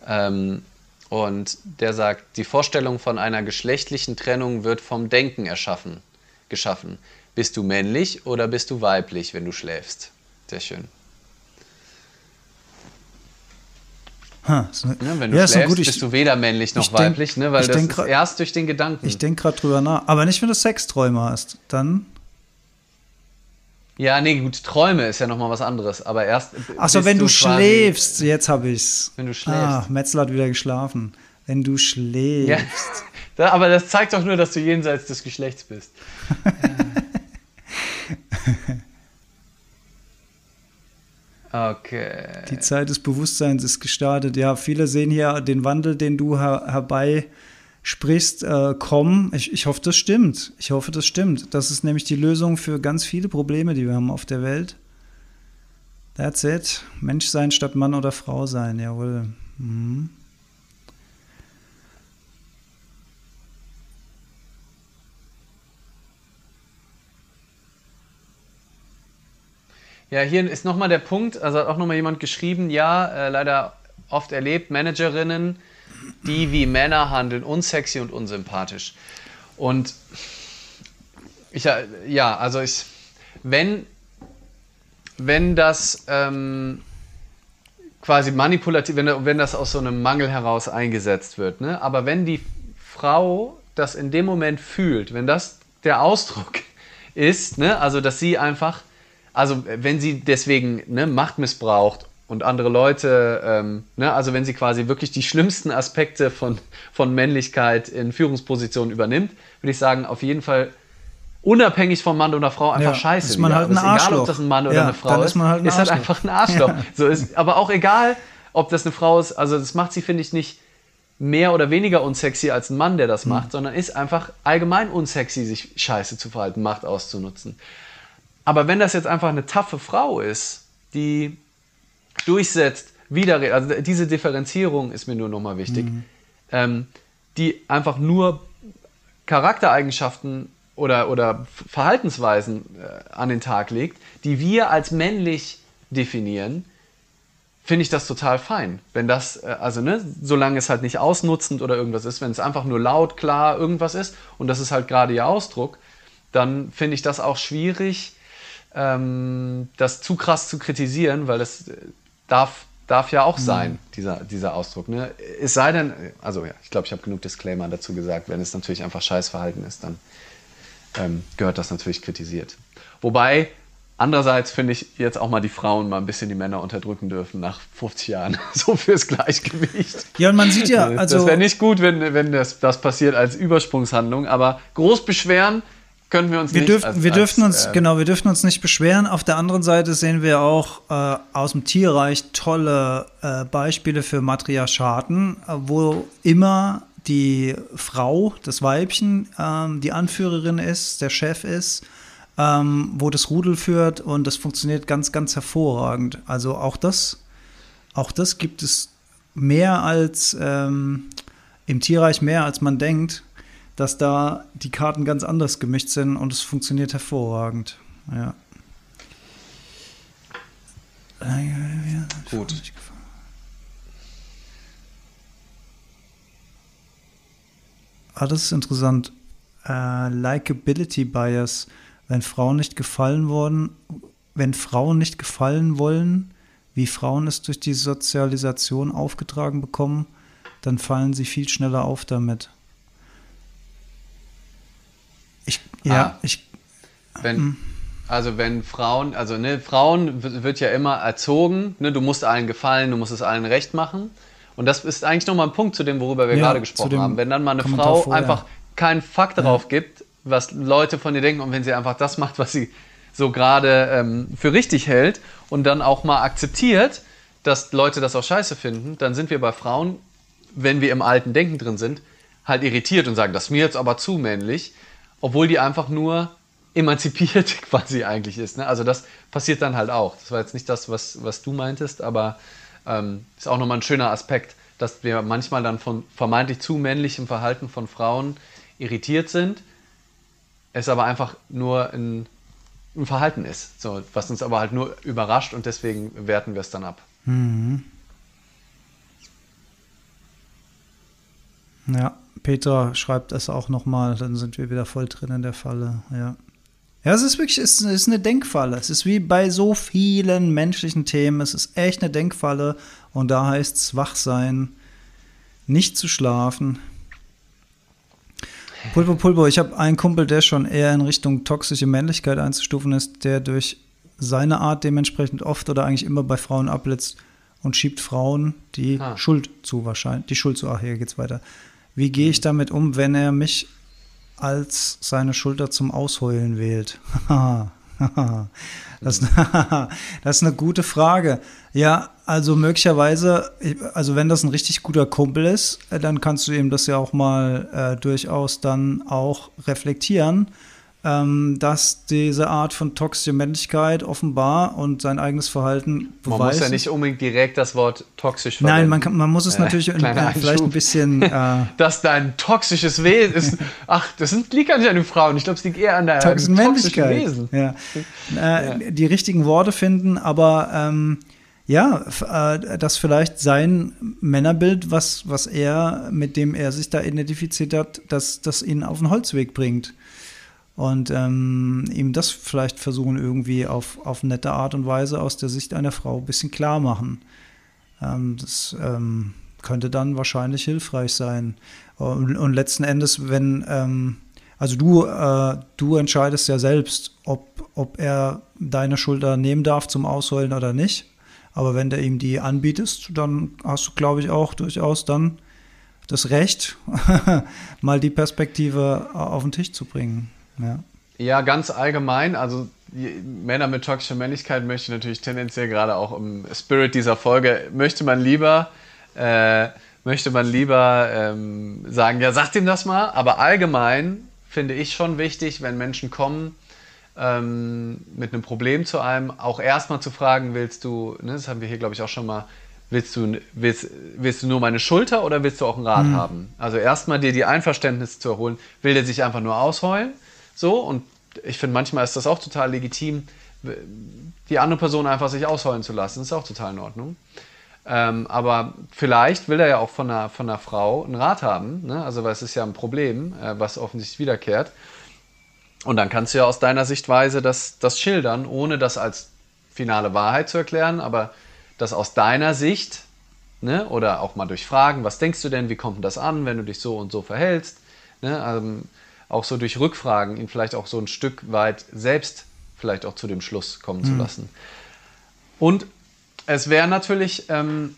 Ähm, und der sagt, die Vorstellung von einer geschlechtlichen Trennung wird vom Denken erschaffen, geschaffen. Bist du männlich oder bist du weiblich, wenn du schläfst? Sehr schön. Ha, ne, wenn du ja, schläfst, gut, ich, bist du weder männlich noch weiblich, denk, ne, weil das ist erst durch den Gedanken. Ich denke gerade drüber nach. Aber nicht, wenn du Sexträume hast. Dann. Ja, nee, gut, Träume ist ja nochmal was anderes. Aber erst. Achso, wenn du, du schläfst. Jetzt habe ich's. Wenn du schläfst. Ah, Metzler hat wieder geschlafen. Wenn du schläfst. Ja, aber das zeigt doch nur, dass du jenseits des Geschlechts bist. Okay. Die Zeit des Bewusstseins ist gestartet. Ja, viele sehen hier den Wandel, den du her herbeisprichst, äh, kommen. Ich, ich hoffe, das stimmt. Ich hoffe, das stimmt. Das ist nämlich die Lösung für ganz viele Probleme, die wir haben auf der Welt. That's it. Mensch sein statt Mann oder Frau sein, jawohl. Mhm. Ja, hier ist nochmal der Punkt, also hat auch nochmal jemand geschrieben, ja, äh, leider oft erlebt, Managerinnen, die wie Männer handeln, unsexy und unsympathisch. Und ich, äh, ja, also ich, wenn, wenn das ähm, quasi manipulativ, wenn, wenn das aus so einem Mangel heraus eingesetzt wird. Ne? Aber wenn die Frau das in dem Moment fühlt, wenn das der Ausdruck ist, ne? also dass sie einfach, also wenn sie deswegen ne, Macht missbraucht und andere Leute, ähm, ne, also wenn sie quasi wirklich die schlimmsten Aspekte von, von Männlichkeit in Führungspositionen übernimmt, würde ich sagen, auf jeden Fall unabhängig vom Mann oder Frau einfach Ja, scheiße. ist man wieder. halt ein ist egal, Arschloch. ob das ein Mann oder Ja, eine Frau ist, ist man halt ein ist halt Arschloch. einfach ein Arschloch. Ja. So ist, aber auch egal, ob das eine Frau ist, also das macht sie, finde ich, nicht mehr oder weniger unsexy als ein Mann, der das Hm. macht, sondern ist einfach allgemein unsexy, sich scheiße zu verhalten, Macht auszunutzen. Aber wenn das jetzt einfach eine taffe Frau ist, die durchsetzt, widerredet, also diese Differenzierung ist mir nur nochmal wichtig, ähm, die einfach nur Charaktereigenschaften oder, oder Verhaltensweisen äh, an den Tag legt, die wir als männlich definieren, finde ich das total fein. Wenn das, äh, also ne, solange es halt nicht ausnutzend oder irgendwas ist, wenn es einfach nur laut, klar irgendwas ist und das ist halt gerade ihr Ausdruck, dann finde ich das auch schwierig, ähm, das zu krass zu kritisieren, weil das äh, darf, darf ja auch sein, dieser, dieser Ausdruck. Ne? Es sei denn, also ja, ich glaube, ich habe genug Disclaimer dazu gesagt, wenn es natürlich einfach Scheißverhalten ist, dann ähm, gehört das natürlich kritisiert. Wobei, andererseits finde ich jetzt auch mal die Frauen mal ein bisschen die Männer unterdrücken dürfen nach 50 Jahren, so fürs Gleichgewicht. Ja, und man sieht ja, das also wäre nicht gut, wenn, wenn das, das passiert als Übersprungshandlung, aber groß beschweren können wir uns wir, nicht. dürf, als- wir dürften als, uns, äh, genau, wir dürften uns nicht beschweren. Auf der anderen Seite sehen wir auch äh, aus dem Tierreich tolle äh, Beispiele für Matriarchaten, äh, wo immer die Frau, das Weibchen, ähm, die Anführerin ist, der Chef ist, ähm, wo das Rudel führt und das funktioniert ganz, ganz hervorragend. Also auch das, auch das gibt es mehr als ähm, im Tierreich mehr als man denkt, dass da die Karten ganz anders gemischt sind und es funktioniert hervorragend. Ja. Gut. Ah, das ist interessant. Äh, Likability Bias. Wenn Frauen nicht gefallen worden, wenn Frauen nicht gefallen wollen, wie Frauen es durch die Sozialisation aufgetragen bekommen, dann fallen sie viel schneller auf damit. Ich, ja, Ah. ich, Wenn, also wenn Frauen, also ne, Frauen wird ja immer erzogen, ne, du musst allen gefallen, du musst es allen recht machen. Und das ist eigentlich nochmal ein Punkt zu dem, worüber wir Ja, gerade gesprochen haben. Wenn dann mal eine Kommentar Frau vorher. einfach keinen Fakt darauf gibt, was Leute von ihr denken und wenn sie einfach das macht, was sie so gerade ähm, für richtig hält und dann auch mal akzeptiert, dass Leute das auch scheiße finden, dann sind wir bei Frauen, wenn wir im alten Denken drin sind, halt irritiert und sagen, das ist mir jetzt aber zu männlich, obwohl die einfach nur emanzipiert quasi eigentlich ist. Ne? Also das passiert dann halt auch. Das war jetzt nicht das, was, was du meintest, aber ähm, ist auch nochmal ein schöner Aspekt, dass wir manchmal dann von vermeintlich zu männlichem Verhalten von Frauen irritiert sind, es aber einfach nur ein, ein Verhalten ist, so, was uns aber halt nur überrascht und deswegen werten wir es dann ab. ja, Petra schreibt es auch nochmal, dann sind wir wieder voll drin in der Falle, ja. Ja, es ist wirklich, es ist eine Denkfalle. Es ist wie bei so vielen menschlichen Themen. Es ist echt eine Denkfalle. Und da heißt es wach sein, nicht zu schlafen. Pulpo Pulpo, ich habe einen Kumpel, der schon eher in Richtung toxische Männlichkeit einzustufen ist, der durch seine Art dementsprechend oft oder eigentlich immer bei Frauen abblitzt und schiebt Frauen die Ah. Schuld zu wahrscheinlich, die Schuld zu, ach, hier geht's weiter. Wie gehe ich damit um, wenn er mich als seine Schulter zum Ausheulen wählt? das, das ist eine gute Frage. Ja, also möglicherweise, also wenn das ein richtig guter Kumpel ist, äh, dann kannst du ihm das ja auch mal äh, durchaus dann auch reflektieren, ähm, dass diese Art von toxische Männlichkeit offenbar und sein eigenes Verhalten Man muss ja beweist- nicht unbedingt direkt das Wort toxisch Nein, verwenden. man, kann, man muss es Äh, natürlich in, kleiner äh, vielleicht ein bisschen äh, dass dein toxisches Wesen ist. Ach, das liegt gar nicht an den Frauen. Ich glaube, es liegt eher an der toxischen Männlichkeit. Wesen. Ja. Äh, Die richtigen Worte finden, aber ähm, ja, äh, dass vielleicht sein Männerbild, was, was er, mit dem er sich da identifiziert hat, dass das ihn auf den Holzweg bringt. Und ähm, ihm das vielleicht versuchen, irgendwie auf, auf nette Art und Weise aus der Sicht einer Frau ein bisschen klar machen. Ähm, das ähm, könnte dann wahrscheinlich hilfreich sein. Und, und letzten Endes, wenn, ähm, also du, äh, du entscheidest ja selbst, ob, ob er deine Schulter nehmen darf zum Ausheulen oder nicht. Aber wenn du ihm die anbietest, dann hast du, glaube ich, auch durchaus dann das Recht, mal die Perspektive auf den Tisch zu bringen. Ja, ja ganz allgemein. Also Männer mit toxischer Männlichkeit möchte ich natürlich tendenziell gerade auch im Spirit dieser Folge, möchte man lieber, äh, möchte man lieber ähm, sagen, ja, sag ihm das mal. Aber allgemein finde ich schon wichtig, wenn Menschen kommen, ähm, mit einem Problem zu einem, auch erstmal zu fragen, willst du, ne, das haben wir hier glaube ich auch schon mal, willst du, willst, willst du nur meine Schulter oder willst du auch einen Rat mhm. haben? Also erstmal dir die Einverständnis zu erholen, will der sich einfach nur ausheulen? So, und ich finde manchmal ist das auch total legitim, die andere Person einfach sich ausheulen zu lassen, ist auch total in Ordnung. Ähm, aber vielleicht will er ja auch von einer, von einer Frau einen Rat haben, ne? also weil es ist ja ein Problem, äh, was offensichtlich wiederkehrt. Und dann kannst du ja aus deiner Sichtweise das, das schildern, ohne das als finale Wahrheit zu erklären, aber das aus deiner Sicht, ne, oder auch mal durch Fragen, was denkst du denn, wie kommt denn das an, wenn du dich so und so verhältst, ne, ähm, auch so durch Rückfragen ihn vielleicht auch so ein Stück weit selbst vielleicht auch zu dem Schluss kommen mhm. zu lassen. Und es wäre natürlich ähm,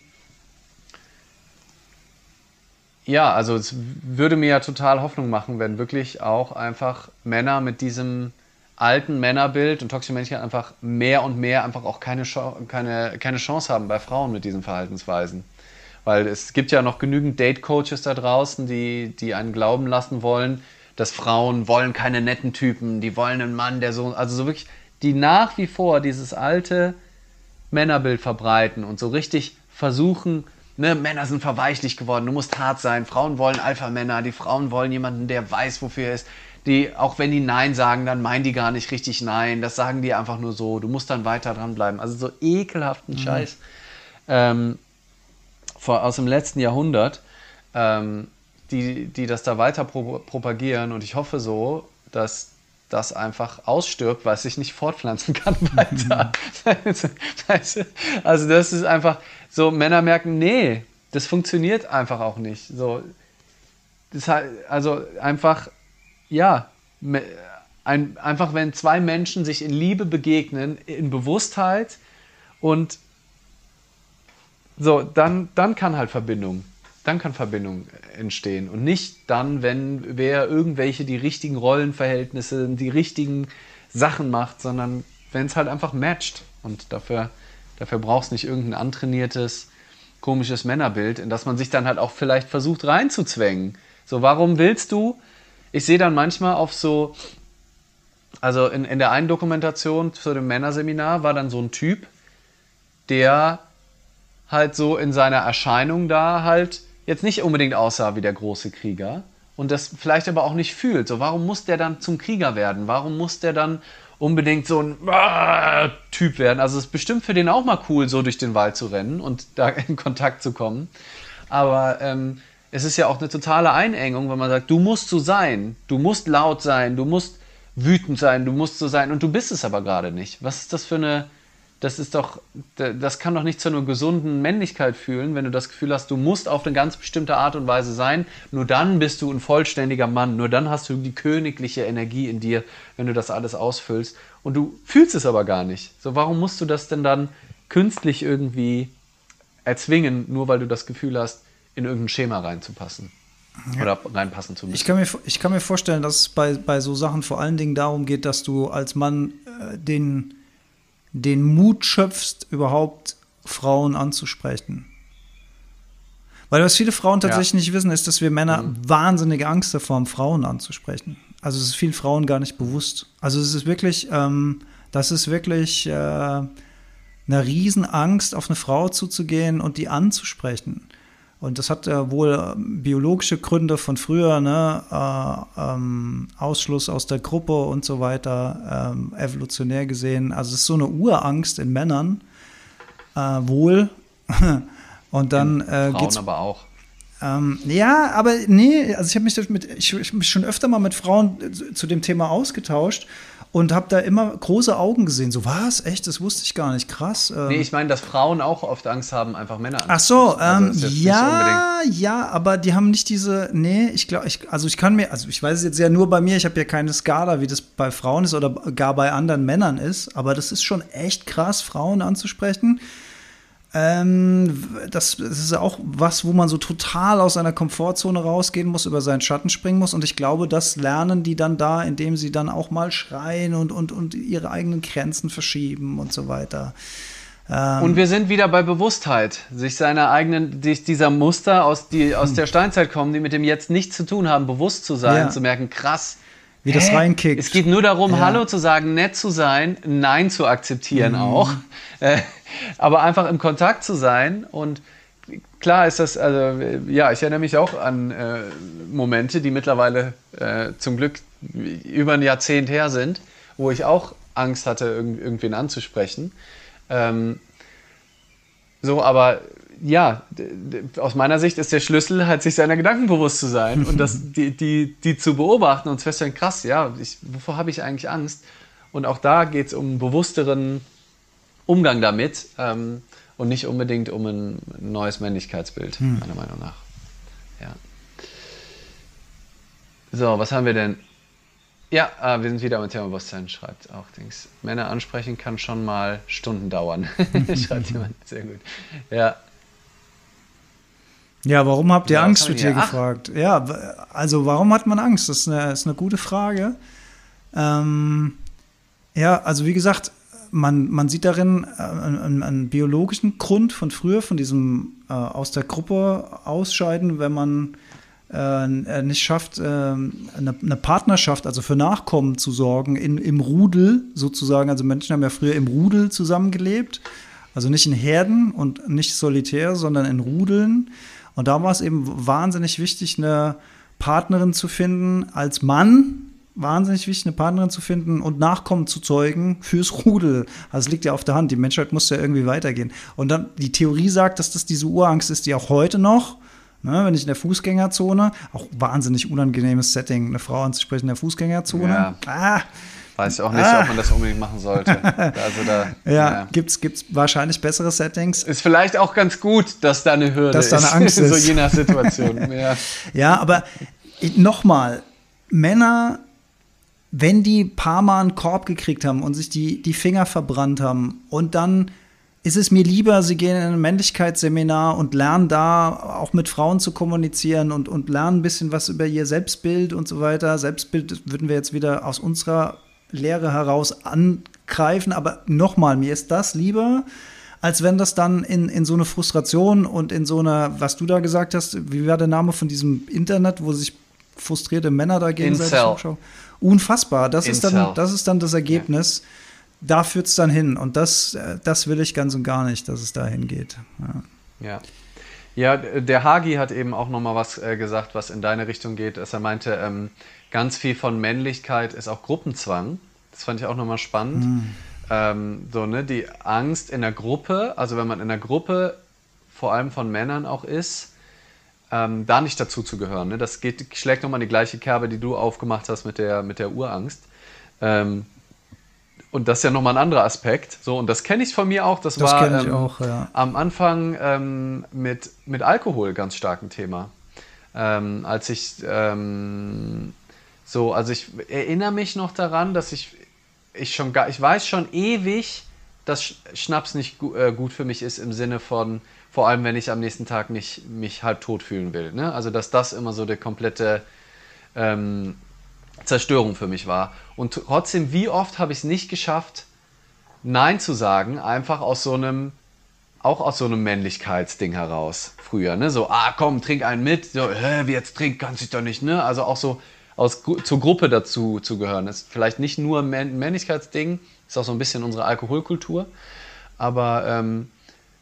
Ja, also es würde mir ja total Hoffnung machen, wenn wirklich auch einfach Männer mit diesem alten Männerbild und toxische Männlichkeit einfach mehr und mehr einfach auch keine, keine, keine Chance haben bei Frauen mit diesen Verhaltensweisen. Weil es gibt ja noch genügend Date-Coaches da draußen, die, die einen glauben lassen wollen, dass Frauen wollen keine netten Typen, die wollen einen Mann, der so, also so wirklich, die nach wie vor dieses alte Männerbild verbreiten und so richtig versuchen, ne, Männer sind verweichlich geworden, du musst hart sein. Frauen wollen Alpha-Männer, die Frauen wollen jemanden, der weiß, wofür er ist. Die, auch wenn die Nein sagen, dann meinen die gar nicht richtig Nein. Das sagen die einfach nur so. Du musst dann weiter dranbleiben. Also so ekelhaften mhm. Scheiß ähm, vor, aus dem letzten Jahrhundert, ähm, die, die das da weiter pro propagieren. Und ich hoffe so, dass das einfach ausstirbt, weil es sich nicht fortpflanzen kann weiter. Also das ist einfach, so Männer merken, nee, das funktioniert einfach auch nicht. So, das also einfach, ja, ein, einfach wenn zwei Menschen sich in Liebe begegnen, in Bewusstheit und so, dann, dann kann halt Verbindung, dann kann Verbindung entstehen und nicht dann, wenn wer irgendwelche die richtigen Rollenverhältnisse, die richtigen Sachen macht, sondern wenn es halt einfach matcht und dafür Dafür brauchst nicht irgendein antrainiertes, komisches Männerbild, in das man sich dann halt auch vielleicht versucht reinzuzwängen. So, warum willst du? Ich sehe dann manchmal auf so, also in, in der einen Dokumentation zu dem Männerseminar war dann so ein Typ, der halt so in seiner Erscheinung da halt jetzt nicht unbedingt aussah wie der große Krieger und das vielleicht aber auch nicht fühlt. So, warum muss der dann zum Krieger werden? Warum muss der dann unbedingt so ein Typ werden. Also es ist bestimmt für den auch mal cool, so durch den Wald zu rennen und da in Kontakt zu kommen. Aber ähm, es ist ja auch eine totale Einengung, wenn man sagt, du musst so sein, du musst laut sein, du musst wütend sein, du musst so sein und du bist es aber gerade nicht. Was ist das für eine das ist doch, das kann doch nicht zu einer gesunden Männlichkeit fühlen, wenn du das Gefühl hast, du musst auf eine ganz bestimmte Art und Weise sein. Nur dann bist du ein vollständiger Mann. Nur dann hast du die königliche Energie in dir, wenn du das alles ausfüllst. Und du fühlst es aber gar nicht. So, warum musst du das denn dann künstlich irgendwie erzwingen, nur weil du das Gefühl hast, in irgendein Schema reinzupassen? Ja. Oder reinpassen zu müssen. Ich kann mir, ich kann mir vorstellen, dass es bei, bei so Sachen vor allen Dingen darum geht, dass du als Mann äh, den den Mut schöpfst, überhaupt Frauen anzusprechen. Weil was viele Frauen tatsächlich ja. nicht wissen, ist, dass wir Männer mhm. wahnsinnige Angst davor haben, Frauen anzusprechen. Also es ist vielen Frauen gar nicht bewusst. Also es ist wirklich, ähm, das ist wirklich äh, eine Riesenangst, auf eine Frau zuzugehen und die anzusprechen. Und das hat ja wohl ähm, biologische Gründe von früher, ne? Äh, ähm, Ausschluss aus der Gruppe und so weiter, ähm, evolutionär gesehen. Also es ist so eine Urangst in Männern, äh, wohl. und dann äh, Frauen aber auch. Ähm, ja, aber nee, also ich habe mich, mit, ich, ich hab mich schon öfter mal mit Frauen zu dem Thema ausgetauscht und habe da immer große Augen gesehen. So, was? Echt? Das wusste ich gar nicht. Krass. Ähm. Nee, ich meine, dass Frauen auch oft Angst haben, einfach Männer Ach so, also ähm, ja, ja, aber die haben nicht diese, nee, ich glaube, ich, also ich kann mir, also ich weiß es jetzt ja nur bei mir, ich habe ja keine Skala, wie das bei Frauen ist oder gar bei anderen Männern ist, aber das ist schon echt krass, Frauen anzusprechen. Ähm, das, das, ist auch was, wo man so total aus seiner Komfortzone rausgehen muss, über seinen Schatten springen muss. Und ich glaube, das lernen die dann da, indem sie dann auch mal schreien und, und, und ihre eigenen Grenzen verschieben und so weiter. Ähm und wir sind wieder bei Bewusstheit, sich seiner eigenen, sich dieser Muster aus, die, aus der Steinzeit kommen, die mit dem Jetzt nichts zu tun haben, bewusst zu sein, ja. zu merken, krass, wie das reinkickt. Es geht nur darum, ja. Hallo zu sagen, nett zu sein, Nein zu akzeptieren mhm. auch. Äh, aber einfach im Kontakt zu sein und klar ist das, also ja, ich erinnere mich auch an äh, Momente, die mittlerweile äh, zum Glück über ein Jahrzehnt her sind, wo ich auch Angst hatte, irgend, irgendwen anzusprechen. Ähm, so, aber ja, aus meiner Sicht ist der Schlüssel halt, sich seiner Gedanken bewusst zu sein und das, die, die, die zu beobachten und zu feststellen, krass, ja, ich, wovor habe ich eigentlich Angst? Und auch da geht es um bewussteren Umgang damit ähm, und nicht unbedingt um ein neues Männlichkeitsbild, hm. meiner Meinung nach. Ja. So, was haben wir denn? Ja, äh, wir sind wieder am Thema Bewusstsein, schreibt auch Dings. Männer ansprechen kann schon mal Stunden dauern, schreibt jemand. Sehr gut. Ja, ja, warum habt ihr ja, Angst, wird hier gefragt. Ja, also warum hat man Angst? Das ist eine, ist eine gute Frage. Ähm, ja, also wie gesagt, man, man sieht darin äh, einen, einen, biologischen Grund von früher, von diesem äh, aus der Gruppe ausscheiden, wenn man äh, äh nicht schafft, äh, eine, eine, Partnerschaft, also für Nachkommen zu sorgen, in, im Rudel sozusagen. Also Menschen haben ja früher im Rudel zusammengelebt, also nicht in Herden und nicht solitär, sondern in Rudeln. Und da war es eben wahnsinnig wichtig, eine Partnerin zu finden als Mann, wahnsinnig wichtig, eine Partnerin zu finden und Nachkommen zu zeugen fürs Rudel. Also es liegt ja auf der Hand, die Menschheit muss ja irgendwie weitergehen. Und dann die Theorie sagt, dass das diese Urangst ist, die auch heute noch, ne, wenn ich in der Fußgängerzone, auch wahnsinnig unangenehmes Setting, eine Frau anzusprechen in der Fußgängerzone. Ja. Ah, Weiß ich auch nicht, ah. ob man das unbedingt machen sollte. Also da, ja, ja. gibt es wahrscheinlich bessere Settings. Ist vielleicht auch ganz gut, dass da eine Hürde dass da eine Angst ist. so je nach Situation. ja. ja, aber nochmal, Männer, wenn die paar Mal einen Korb gekriegt haben und sich die, die Finger verbrannt haben und dann ist es mir lieber, sie gehen in ein Männlichkeitsseminar und lernen da auch mit Frauen zu kommunizieren und, und lernen ein bisschen was über ihr Selbstbild und so weiter. Selbstbild würden wir jetzt wieder aus unserer Lehre heraus angreifen. Aber nochmal, mir ist das lieber, als wenn das dann in, in so eine Frustration und in so eine, was du da gesagt hast, wie war der Name von diesem Internet, wo sich frustrierte Männer da gegenseitig? Unfassbar. Das ist, dann, das ist dann das Ergebnis. Ja. Da führt es dann hin. Und das, das will ich ganz und gar nicht, dass es dahin geht. Ja. ja. Ja, der Hagi hat eben auch noch mal was äh, gesagt, was in deine Richtung geht, dass er meinte, ähm, ganz viel von Männlichkeit ist auch Gruppenzwang. Das fand ich auch nochmal spannend. Mhm. Ähm, so, ne, die Angst in der Gruppe, also wenn man in der Gruppe vor allem von Männern auch ist, ähm, da nicht dazu zu gehören. Ne? Das geht, schlägt nochmal die gleiche Kerbe, die du aufgemacht hast mit der, mit der Urangst. Ähm, und das ist ja nochmal ein anderer Aspekt. So, und das kenne ich von mir auch. Das, das war ähm, auch, ja. am Anfang ähm, mit, mit Alkohol ganz stark ein Thema. Ähm, als ich ähm, so, also ich erinnere mich noch daran, dass ich, ich schon gar, ich weiß schon ewig, dass Schnaps nicht gu äh, gut für mich ist im Sinne von, vor allem wenn ich am nächsten Tag nicht mich halb tot fühlen will. Ne? Also dass das immer so der komplette ähm, Zerstörung für mich war. Und trotzdem, wie oft habe ich es nicht geschafft, Nein zu sagen, einfach aus so einem, auch aus so einem Männlichkeitsding heraus früher. Ne? So, ah komm, trink einen mit. So, hä, wie jetzt trink, kannst du doch nicht. Ne? Also auch so aus, zur Gruppe dazu zu gehören. Das ist vielleicht nicht nur ein Männlichkeitsding, ist auch so ein bisschen unsere Alkoholkultur. Aber ähm,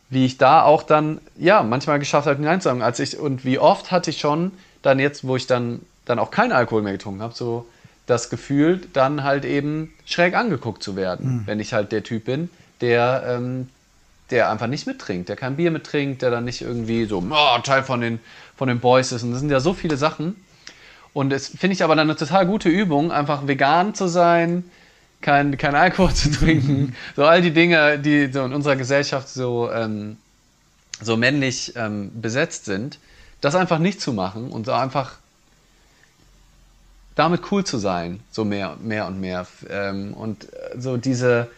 wie ich da auch dann, ja, manchmal geschafft habe, Nein zu sagen. Als ich, und wie oft hatte ich schon dann jetzt, wo ich dann, dann auch keinen Alkohol mehr getrunken habe, so das Gefühl, dann halt eben schräg angeguckt zu werden, mhm. wenn ich halt der Typ bin, der ähm, der einfach nicht mittrinkt, der kein Bier mittrinkt, der dann nicht irgendwie so oh, Teil von den, von den Boys ist. Und das sind ja so viele Sachen. Und das finde ich aber dann eine total gute Übung, einfach vegan zu sein, kein, kein Alkohol zu trinken. so all die Dinge, die so in unserer Gesellschaft so, ähm, so männlich ähm, besetzt sind, das einfach nicht zu machen und so einfach damit cool zu sein, so mehr, mehr und mehr. Ähm, und so diese,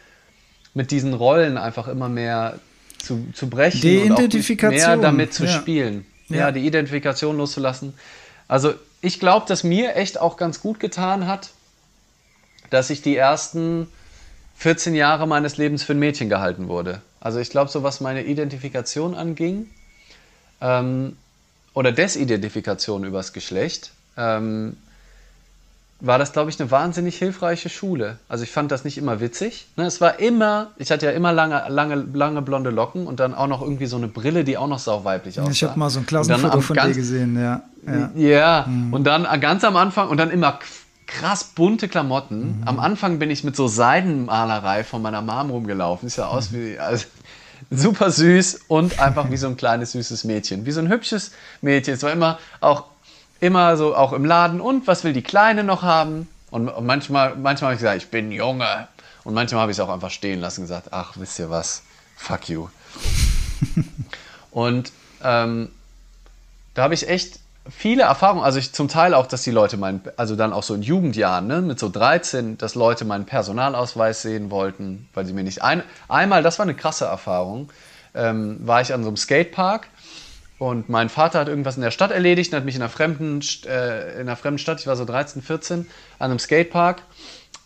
mit diesen Rollen einfach immer mehr zu, zu brechen die und Identifikation. mehr damit zu ja. spielen. Ja. Ja. die Identifikation loszulassen. Also ich glaube, dass mir echt auch ganz gut getan hat, dass ich die ersten 14 Jahre meines Lebens für ein Mädchen gehalten wurde. Also ich glaube, so was meine Identifikation anging, ähm, oder Desidentifikation übers Geschlecht, ähm, war das, glaube ich, eine wahnsinnig hilfreiche Schule. Also ich fand das nicht immer witzig. Ne? Es war immer, ich hatte ja immer lange, lange, lange blonde Locken und dann auch noch irgendwie so eine Brille, die auch noch sauweiblich aussah. Ich habe mal so ein Klassenfoto von dir ganz- gesehen, ja. ja. Ja, und dann ganz am Anfang und dann immer krass bunte Klamotten. Mhm. Am Anfang bin ich mit so Seidenmalerei von meiner Mom rumgelaufen. Sieht ja aus wie also, super süß und einfach wie so ein kleines süßes Mädchen, wie so ein hübsches Mädchen. Es war immer auch immer so auch im Laden und was will die Kleine noch haben? Und, und manchmal manchmal habe ich gesagt, ich bin Junge. Und manchmal habe ich es auch einfach stehen lassen und gesagt, ach, wisst ihr was? Fuck you. und ähm, da habe ich echt viele Erfahrungen, also ich zum Teil auch, dass die Leute meinen, also dann auch so in Jugendjahren, ne, mit so 13, dass Leute meinen Personalausweis sehen wollten, weil sie mir nicht ein, einmal, das war eine krasse Erfahrung, ähm, war ich an so einem Skatepark und mein Vater hat irgendwas in der Stadt erledigt und hat mich in einer fremden, äh, in einer fremden Stadt, ich war so 13, 14, an einem Skatepark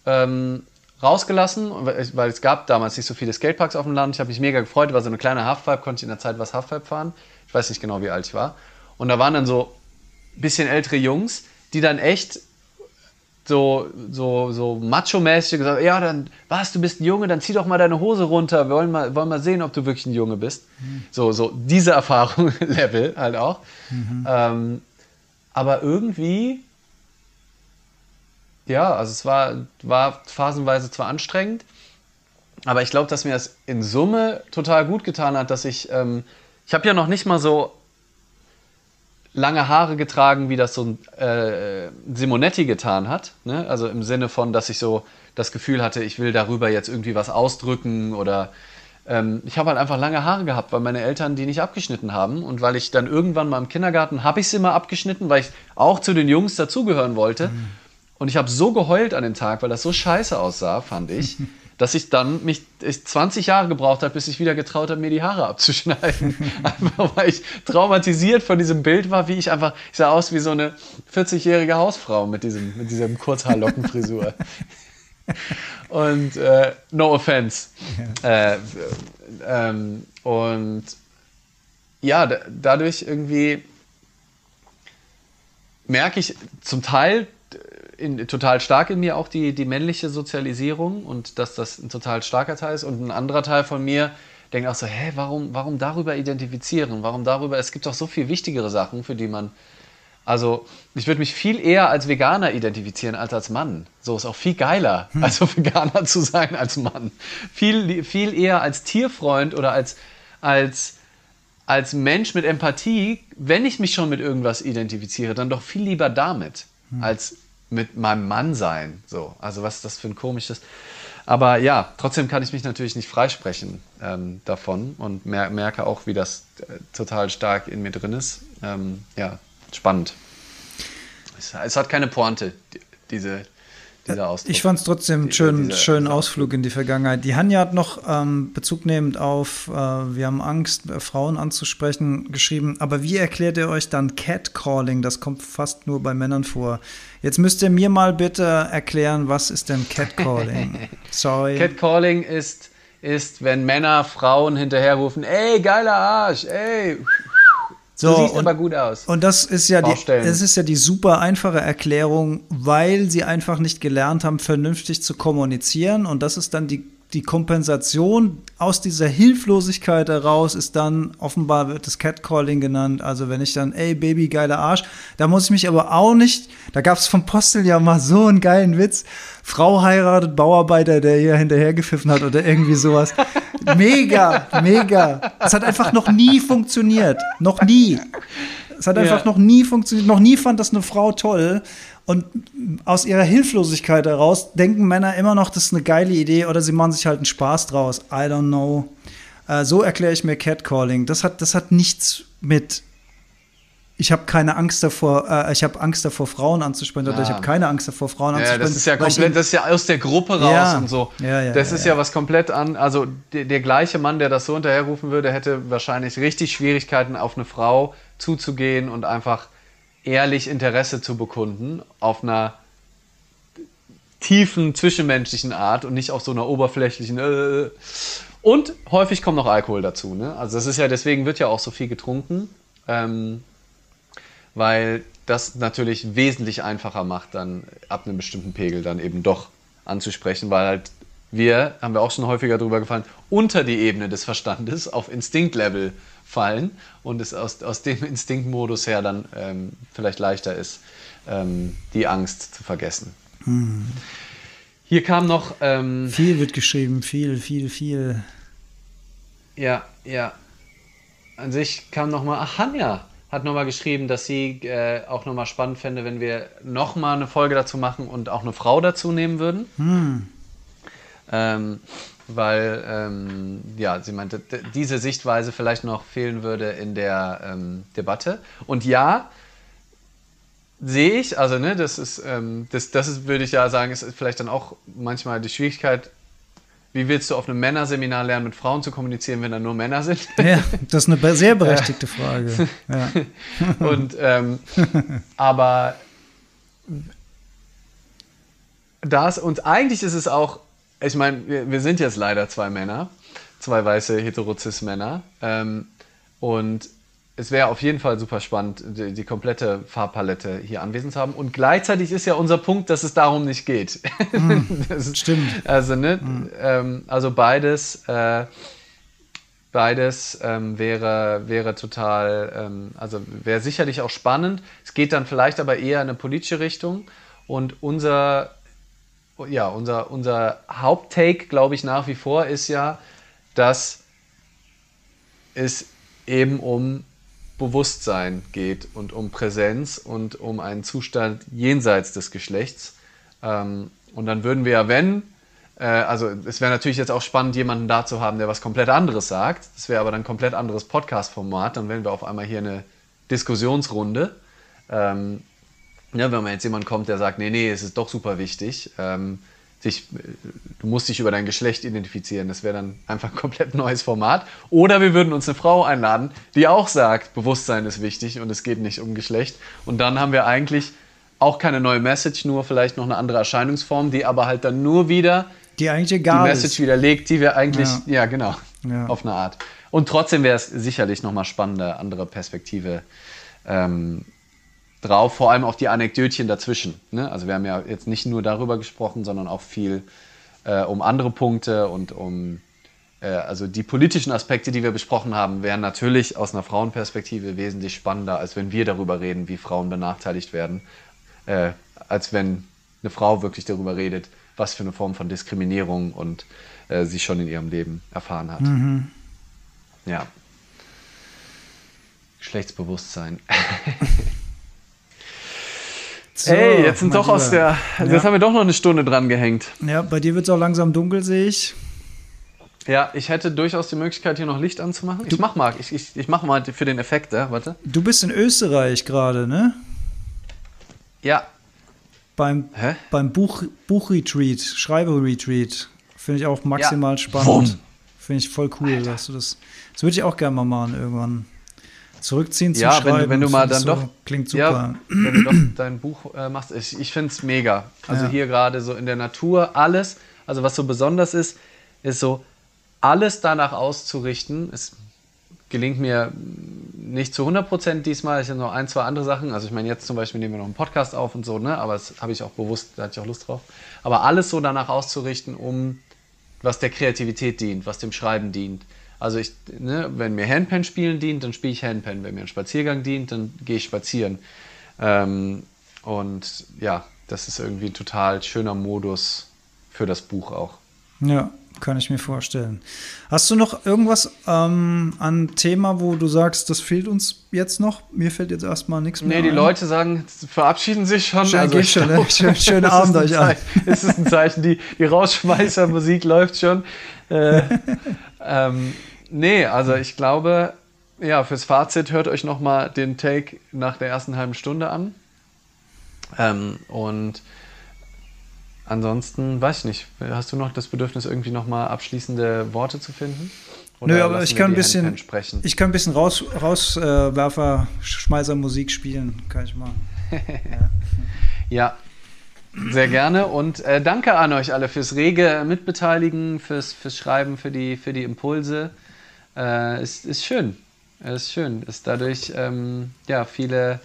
ähm, rausgelassen, weil es- gab damals nicht so viele Skateparks auf dem Land. Ich habe mich mega gefreut, war so eine kleine Halfpipe, konnte ich in der Zeit was Halfpipe fahren. Ich weiß nicht genau, wie alt ich war. Und da waren dann so bisschen ältere Jungs, die dann echt so, so, so macho-mäßig gesagt ja, dann, was, du bist ein Junge, dann zieh doch mal deine Hose runter, wir wollen mal, wollen mal sehen, ob du wirklich ein Junge bist. So, so diese Erfahrung, Level halt auch. Ähm, aber irgendwie, ja, also es war, war phasenweise zwar anstrengend, aber ich glaube, dass mir das in Summe total gut getan hat, dass ich, ähm, ich habe ja noch nicht mal so lange Haare getragen, wie das so ein äh, Simonetti getan hat. Ne? Also im Sinne von, dass ich so das Gefühl hatte, ich will darüber jetzt irgendwie was ausdrücken oder ähm, ich habe halt einfach lange Haare gehabt, weil meine Eltern die nicht abgeschnitten haben und weil ich dann irgendwann mal im Kindergarten habe ich sie immer abgeschnitten, weil ich auch zu den Jungs dazugehören wollte. Und ich habe so geheult an dem Tag, weil das so scheiße aussah, fand ich, dass ich dann mich ich 20 Jahre gebraucht habe, bis ich wieder getraut habe, mir die Haare abzuschneiden. einfach weil ich traumatisiert von diesem Bild war, wie ich einfach, ich sah aus wie so eine 40-jährige Hausfrau mit diesem, mit diesem Kurzhaarlockenfrisur. und äh, no offense. Äh, ähm, und ja, da, dadurch irgendwie merke ich zum Teil in, total stark in mir auch die, die männliche Sozialisierung und dass das ein total starker Teil ist. Und ein anderer Teil von mir denkt auch so, hä, warum, warum darüber identifizieren? Warum darüber? Es gibt doch so viel wichtigere Sachen, für die man. Also, ich würde mich viel eher als Veganer identifizieren als als Mann. So ist auch viel geiler, also Veganer zu sein als Mann. Viel, viel eher als Tierfreund oder als, als, als Mensch mit Empathie, wenn ich mich schon mit irgendwas identifiziere, dann doch viel lieber damit, als mit meinem Mann sein. So, also was ist das für ein komisches. Aber ja, trotzdem kann ich mich natürlich nicht freisprechen ähm, davon und mer merke auch, wie das äh, total stark in mir drin ist. Ähm, ja, spannend. Es, es hat keine Pointe, die, diese, dieser Ausdruck. Ich fand es trotzdem einen schönen, dieser- schönen Ausflug in die Vergangenheit. Die Hanja hat noch ähm, Bezug nehmend auf, äh, wir haben Angst, äh, Frauen anzusprechen, geschrieben. Aber wie erklärt ihr euch dann Catcalling? Das kommt fast nur bei Männern vor. Jetzt müsst ihr mir mal bitte erklären, was ist denn Catcalling? Sorry. Catcalling ist, ist, wenn Männer Frauen hinterherrufen, ey, geiler Arsch, ey, so, du siehst und, aber gut aus. und das ist ja die, es ist ja die super einfache Erklärung, weil sie einfach nicht gelernt haben, vernünftig zu kommunizieren. Und das ist dann die, die Kompensation aus dieser Hilflosigkeit heraus ist dann, offenbar wird das Catcalling genannt. Also wenn ich dann, ey Baby, geiler Arsch, da muss ich mich aber auch nicht, da gab es vom Postel ja mal so einen geilen Witz. Frau heiratet Bauarbeiter, der ihr hinterhergepfiffen hat oder irgendwie sowas. Mega, mega. Es hat einfach noch nie funktioniert. Noch nie. Es hat einfach ja. noch nie funktioniert. Noch nie fand das eine Frau toll. Und aus ihrer Hilflosigkeit heraus denken Männer immer noch, das ist eine geile Idee oder sie machen sich halt einen Spaß draus. I don't know. Äh, so erkläre ich mir Catcalling. Das hat, das hat nichts mit ich habe keine Angst davor, äh, ich habe Angst davor, Frauen anzusprechen, oder ich habe keine Angst davor, Frauen anzusprechen. Ja, das ist ja komplett, das ist ja aus der Gruppe raus ja, und so. Ja, ja, das ist ja, was komplett an, also der, der, gleiche Mann, der das so hinterherrufen würde, hätte wahrscheinlich richtig Schwierigkeiten, auf eine Frau zuzugehen und einfach ehrlich Interesse zu bekunden auf einer tiefen zwischenmenschlichen Art und nicht auf so einer oberflächlichen. Äh. Und häufig kommt noch Alkohol dazu. Ne? Also das ist ja deswegen wird ja auch so viel getrunken, ähm, weil das natürlich wesentlich einfacher macht, dann ab einem bestimmten Pegel dann eben doch anzusprechen, weil halt wir, haben wir auch schon häufiger drüber gefallen, unter die Ebene des Verstandes auf Instinktlevel fallen und es aus, aus dem Instinktmodus her dann ähm, vielleicht leichter ist, ähm, die Angst zu vergessen. Hm. Hier kam noch. Ähm, viel wird geschrieben, viel, viel, viel. Ja, ja. An sich kam nochmal. Ach, Hanja hat nochmal geschrieben, dass sie äh, auch nochmal spannend fände, wenn wir nochmal eine Folge dazu machen und auch eine Frau dazu nehmen würden. Hm. Ähm, weil, ähm, ja, sie meinte, diese Sichtweise vielleicht noch fehlen würde in der ähm, Debatte. Und ja, sehe ich, also ne, das ist, ähm, das, das ist, würde ich ja sagen, ist vielleicht dann auch manchmal die Schwierigkeit, wie willst du auf einem Männerseminar lernen, mit Frauen zu kommunizieren, wenn da nur Männer sind? Ja, das ist eine sehr berechtigte Frage. Ja. Und, ähm, aber das, und eigentlich ist es auch ich meine, wir, wir, sind jetzt leider zwei Männer, zwei weiße Heterozis-Männer. Ähm, und es wäre auf jeden Fall super spannend, die, die, komplette Farbpalette hier anwesend zu haben. Und gleichzeitig ist ja unser Punkt, dass es darum nicht geht. Mm, ist, stimmt. Also, ne, mm. ähm, also beides, äh, beides ähm, wäre, wäre total, ähm, also wäre sicherlich auch spannend. Es geht dann vielleicht aber eher in eine politische Richtung. Und unser ja, unser, unser Haupttake, glaube ich, nach wie vor ist ja, dass es eben um Bewusstsein geht und um Präsenz und um einen Zustand jenseits des Geschlechts. Ähm, und dann würden wir ja, wenn, äh, also es wäre natürlich jetzt auch spannend, jemanden da zu haben, der was komplett anderes sagt. Das wäre aber dann ein komplett anderes Podcast-Format. Dann wären wir auf einmal hier eine Diskussionsrunde. Ähm, ja, wenn man jetzt jemand kommt, der sagt, nee, nee, es ist doch super wichtig, ähm, sich, du musst dich über dein Geschlecht identifizieren. Das wäre dann einfach ein komplett neues Format. Oder wir würden uns eine Frau einladen, die auch sagt, Bewusstsein ist wichtig und es geht nicht um Geschlecht. Und dann haben wir eigentlich auch keine neue Message, nur vielleicht noch eine andere Erscheinungsform, die aber halt dann nur wieder die, eigentlich egal die Message ist. widerlegt, die wir eigentlich, ja, ja genau, ja. auf eine Art. Und trotzdem wäre es sicherlich nochmal spannende, andere Perspektive ähm, drauf, vor allem auf die Anekdötchen dazwischen. Ne? Also wir haben ja jetzt nicht nur darüber gesprochen, sondern auch viel äh, um andere Punkte und um äh, also die politischen Aspekte, die wir besprochen haben, wären natürlich aus einer Frauenperspektive wesentlich spannender, als wenn wir darüber reden, wie Frauen benachteiligt werden, äh, als wenn eine Frau wirklich darüber redet, was für eine Form von Diskriminierung und äh, sie schon in ihrem Leben erfahren hat. Mhm. Ja. Geschlechtsbewusstsein. So, Ey, jetzt sind doch aus der. Ja. Jetzt haben wir doch noch eine Stunde dran gehängt. Ja, bei dir wird es auch langsam dunkel, sehe ich. Ja, ich hätte durchaus die Möglichkeit, hier noch Licht anzumachen. Du, ich mach mal, ich, ich, ich mach mal für den Effekt, ja, warte. Du bist in Österreich gerade, ne? Ja. Beim, Hä? beim Buch, Buchretreat, Schreiberetreat. Finde ich auch maximal ja. spannend. Finde ich voll cool, Alter. dass du das. Das würde ich auch gerne mal machen irgendwann. Zurückziehen zum ja, Schreiben. Ja, wenn, wenn, du mal dann so, doch. Klingt super. Ja, wenn du doch dein Buch äh, machst. Ich, ich finde es mega. Also ja. hier gerade so in der Natur, alles. Also was so besonders ist, ist so, alles danach auszurichten. Es gelingt mir nicht zu 100% diesmal. Ich habe noch ein, zwei andere Sachen. Also ich meine, jetzt zum Beispiel nehmen wir noch einen Podcast auf und so, ne? aber das habe ich auch bewusst, da hatte ich auch Lust drauf. Aber alles so danach auszurichten, um was der Kreativität dient, was dem Schreiben dient. Also ich, ne, wenn mir Handpan spielen dient, dann spiele ich Handpan. Wenn mir ein Spaziergang dient, dann gehe ich spazieren. Ähm, und ja, das ist irgendwie ein total schöner Modus für das Buch auch. Ja, kann ich mir vorstellen. Hast du noch irgendwas ähm, an Thema, wo du sagst, das fehlt uns jetzt noch? Mir fällt jetzt erstmal nichts mehr. Nee, die ein. Leute sagen, verabschieden sich schon. Schön, also schon glaub, schön, schönen Abend euch an. Es ist ein Zeichen, die, die Rausschmeißermusik läuft schon. Äh, ähm, nee, also ich glaube, ja, fürs Fazit hört euch nochmal den Take nach der ersten halben Stunde an. Ähm, und ansonsten, weiß ich nicht, hast du noch das Bedürfnis, irgendwie nochmal abschließende Worte zu finden? Oder Nö, aber ich kann, ein bisschen, ich kann ein bisschen raus, Rauswerfer, äh, Schmeißer Musik spielen, kann ich mal. ja. Sehr gerne und äh, danke an euch alle fürs rege Mitbeteiligen, fürs, fürs Schreiben, für die, für die Impulse. Äh, ist, ist schön. Ist schön. Ist dadurch ähm, ja, viele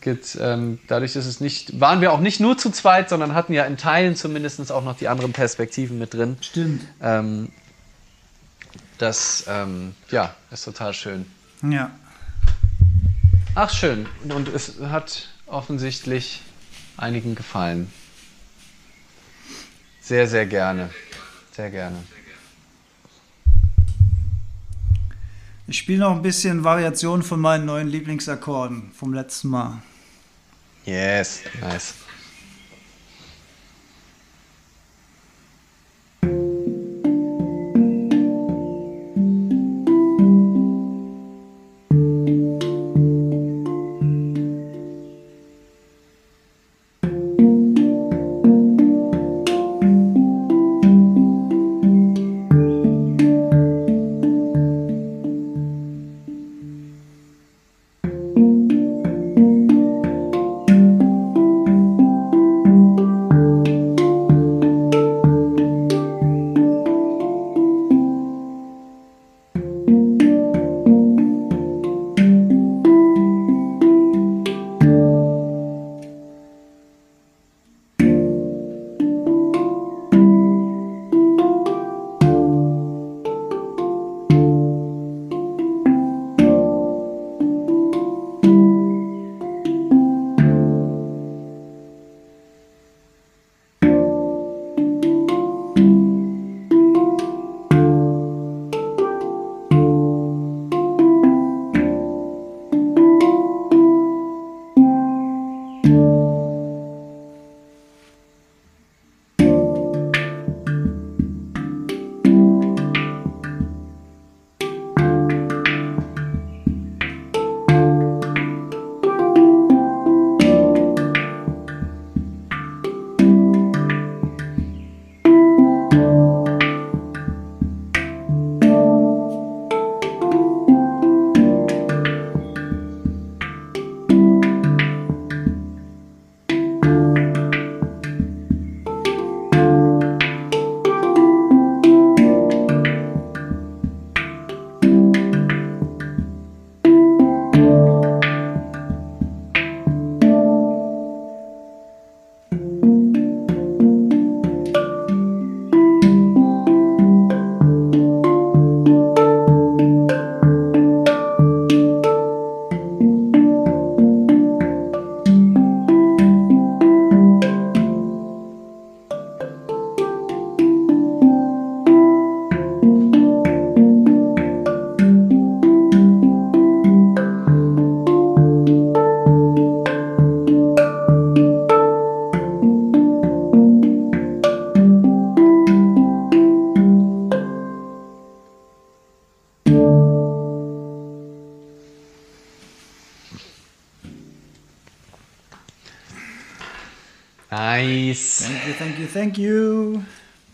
gibt, ähm, dadurch ist es nicht, waren wir auch nicht nur zu zweit, sondern hatten ja in Teilen zumindest auch noch die anderen Perspektiven mit drin. Stimmt. Ähm, das, ähm, ja, ist total schön. Ja. Ach, schön. Und es hat offensichtlich einigen gefallen. Sehr, sehr gerne. Sehr gerne. Ich spiele noch ein bisschen Variation von meinen neuen Lieblingsakkorden vom letzten Mal. Yes, nice.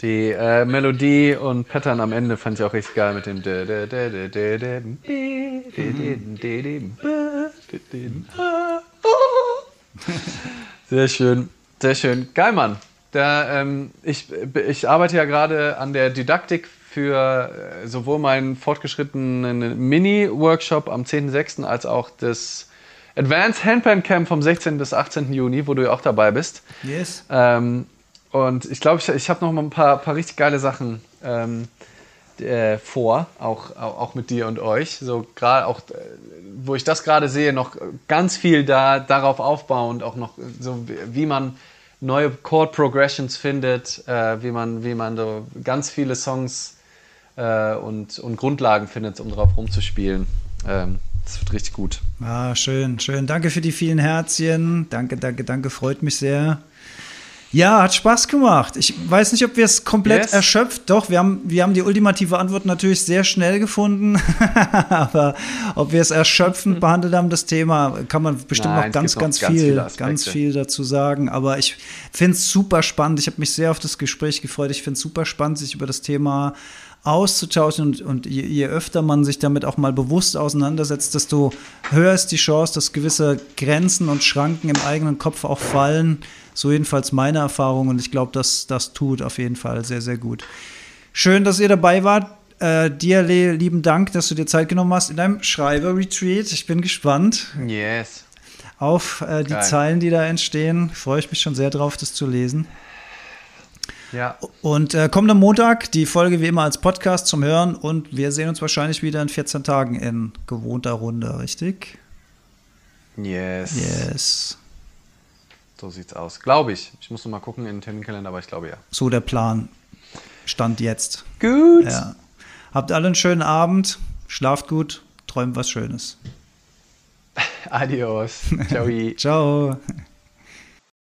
Die äh, Melodie und Pattern am Ende fand ich auch richtig geil mit dem. Sehr schön, sehr schön. Geil, Mann. Da, ähm, ich, ich arbeite ja gerade an der Didaktik für äh, sowohl meinen fortgeschrittenen Mini-Workshop am 10.06. als auch das Advanced Handpan Camp vom 16. bis 18. Juni, wo du ja auch dabei bist. Yes. Ähm, und ich glaube, ich, ich habe noch mal ein paar, paar richtig geile Sachen ähm, äh, vor, auch, auch mit dir und euch. So gerade auch, äh, wo ich das gerade sehe, noch ganz viel da darauf aufbauend, auch noch so wie man neue Chord Progressions findet, äh, wie man wie man so ganz viele Songs äh, und, und Grundlagen findet, um drauf rumzuspielen. Ähm, das wird richtig gut. Ah, schön, schön. Danke für die vielen Herzchen. Danke, danke, danke. Freut mich sehr. Ja, hat Spaß gemacht. Ich weiß nicht, ob wir es komplett yes. erschöpft. Doch, wir haben, wir haben die ultimative Antwort natürlich sehr schnell gefunden. Aber ob wir es erschöpfend mhm. behandelt haben, das Thema, kann man bestimmt Nein, noch ganz, ganz, noch viel, ganz, ganz viel dazu sagen. Aber ich finde es super spannend. Ich habe mich sehr auf das Gespräch gefreut. Ich finde es super spannend, sich über das Thema auszutauschen und, und je, je, öfter man sich damit auch mal bewusst auseinandersetzt, desto höher ist die Chance, dass gewisse Grenzen und Schranken im eigenen Kopf auch fallen. So jedenfalls meine Erfahrung und ich glaube, dass das tut auf jeden Fall sehr, sehr gut. Schön, dass ihr dabei wart. Äh, dir, lieben Dank, dass du dir Zeit genommen hast in deinem Schreiber-Retreat. Ich bin gespannt. Yes. Auf äh, die Geil. Zeilen, die da entstehen. Freue ich mich schon sehr drauf, das zu lesen. Ja. Und äh, kommender Montag die Folge wie immer als Podcast zum Hören und wir sehen uns wahrscheinlich wieder in 14 Tagen in gewohnter Runde, richtig? Yes. Yes. So sieht's aus. Glaube ich. Ich muss noch mal gucken in den Terminkalender, aber ich glaube ja. So der Plan. Stand jetzt. Gut. Ja. Habt alle einen schönen Abend. Schlaft gut. Träumt was Schönes. Adios. Ciao. Ciao.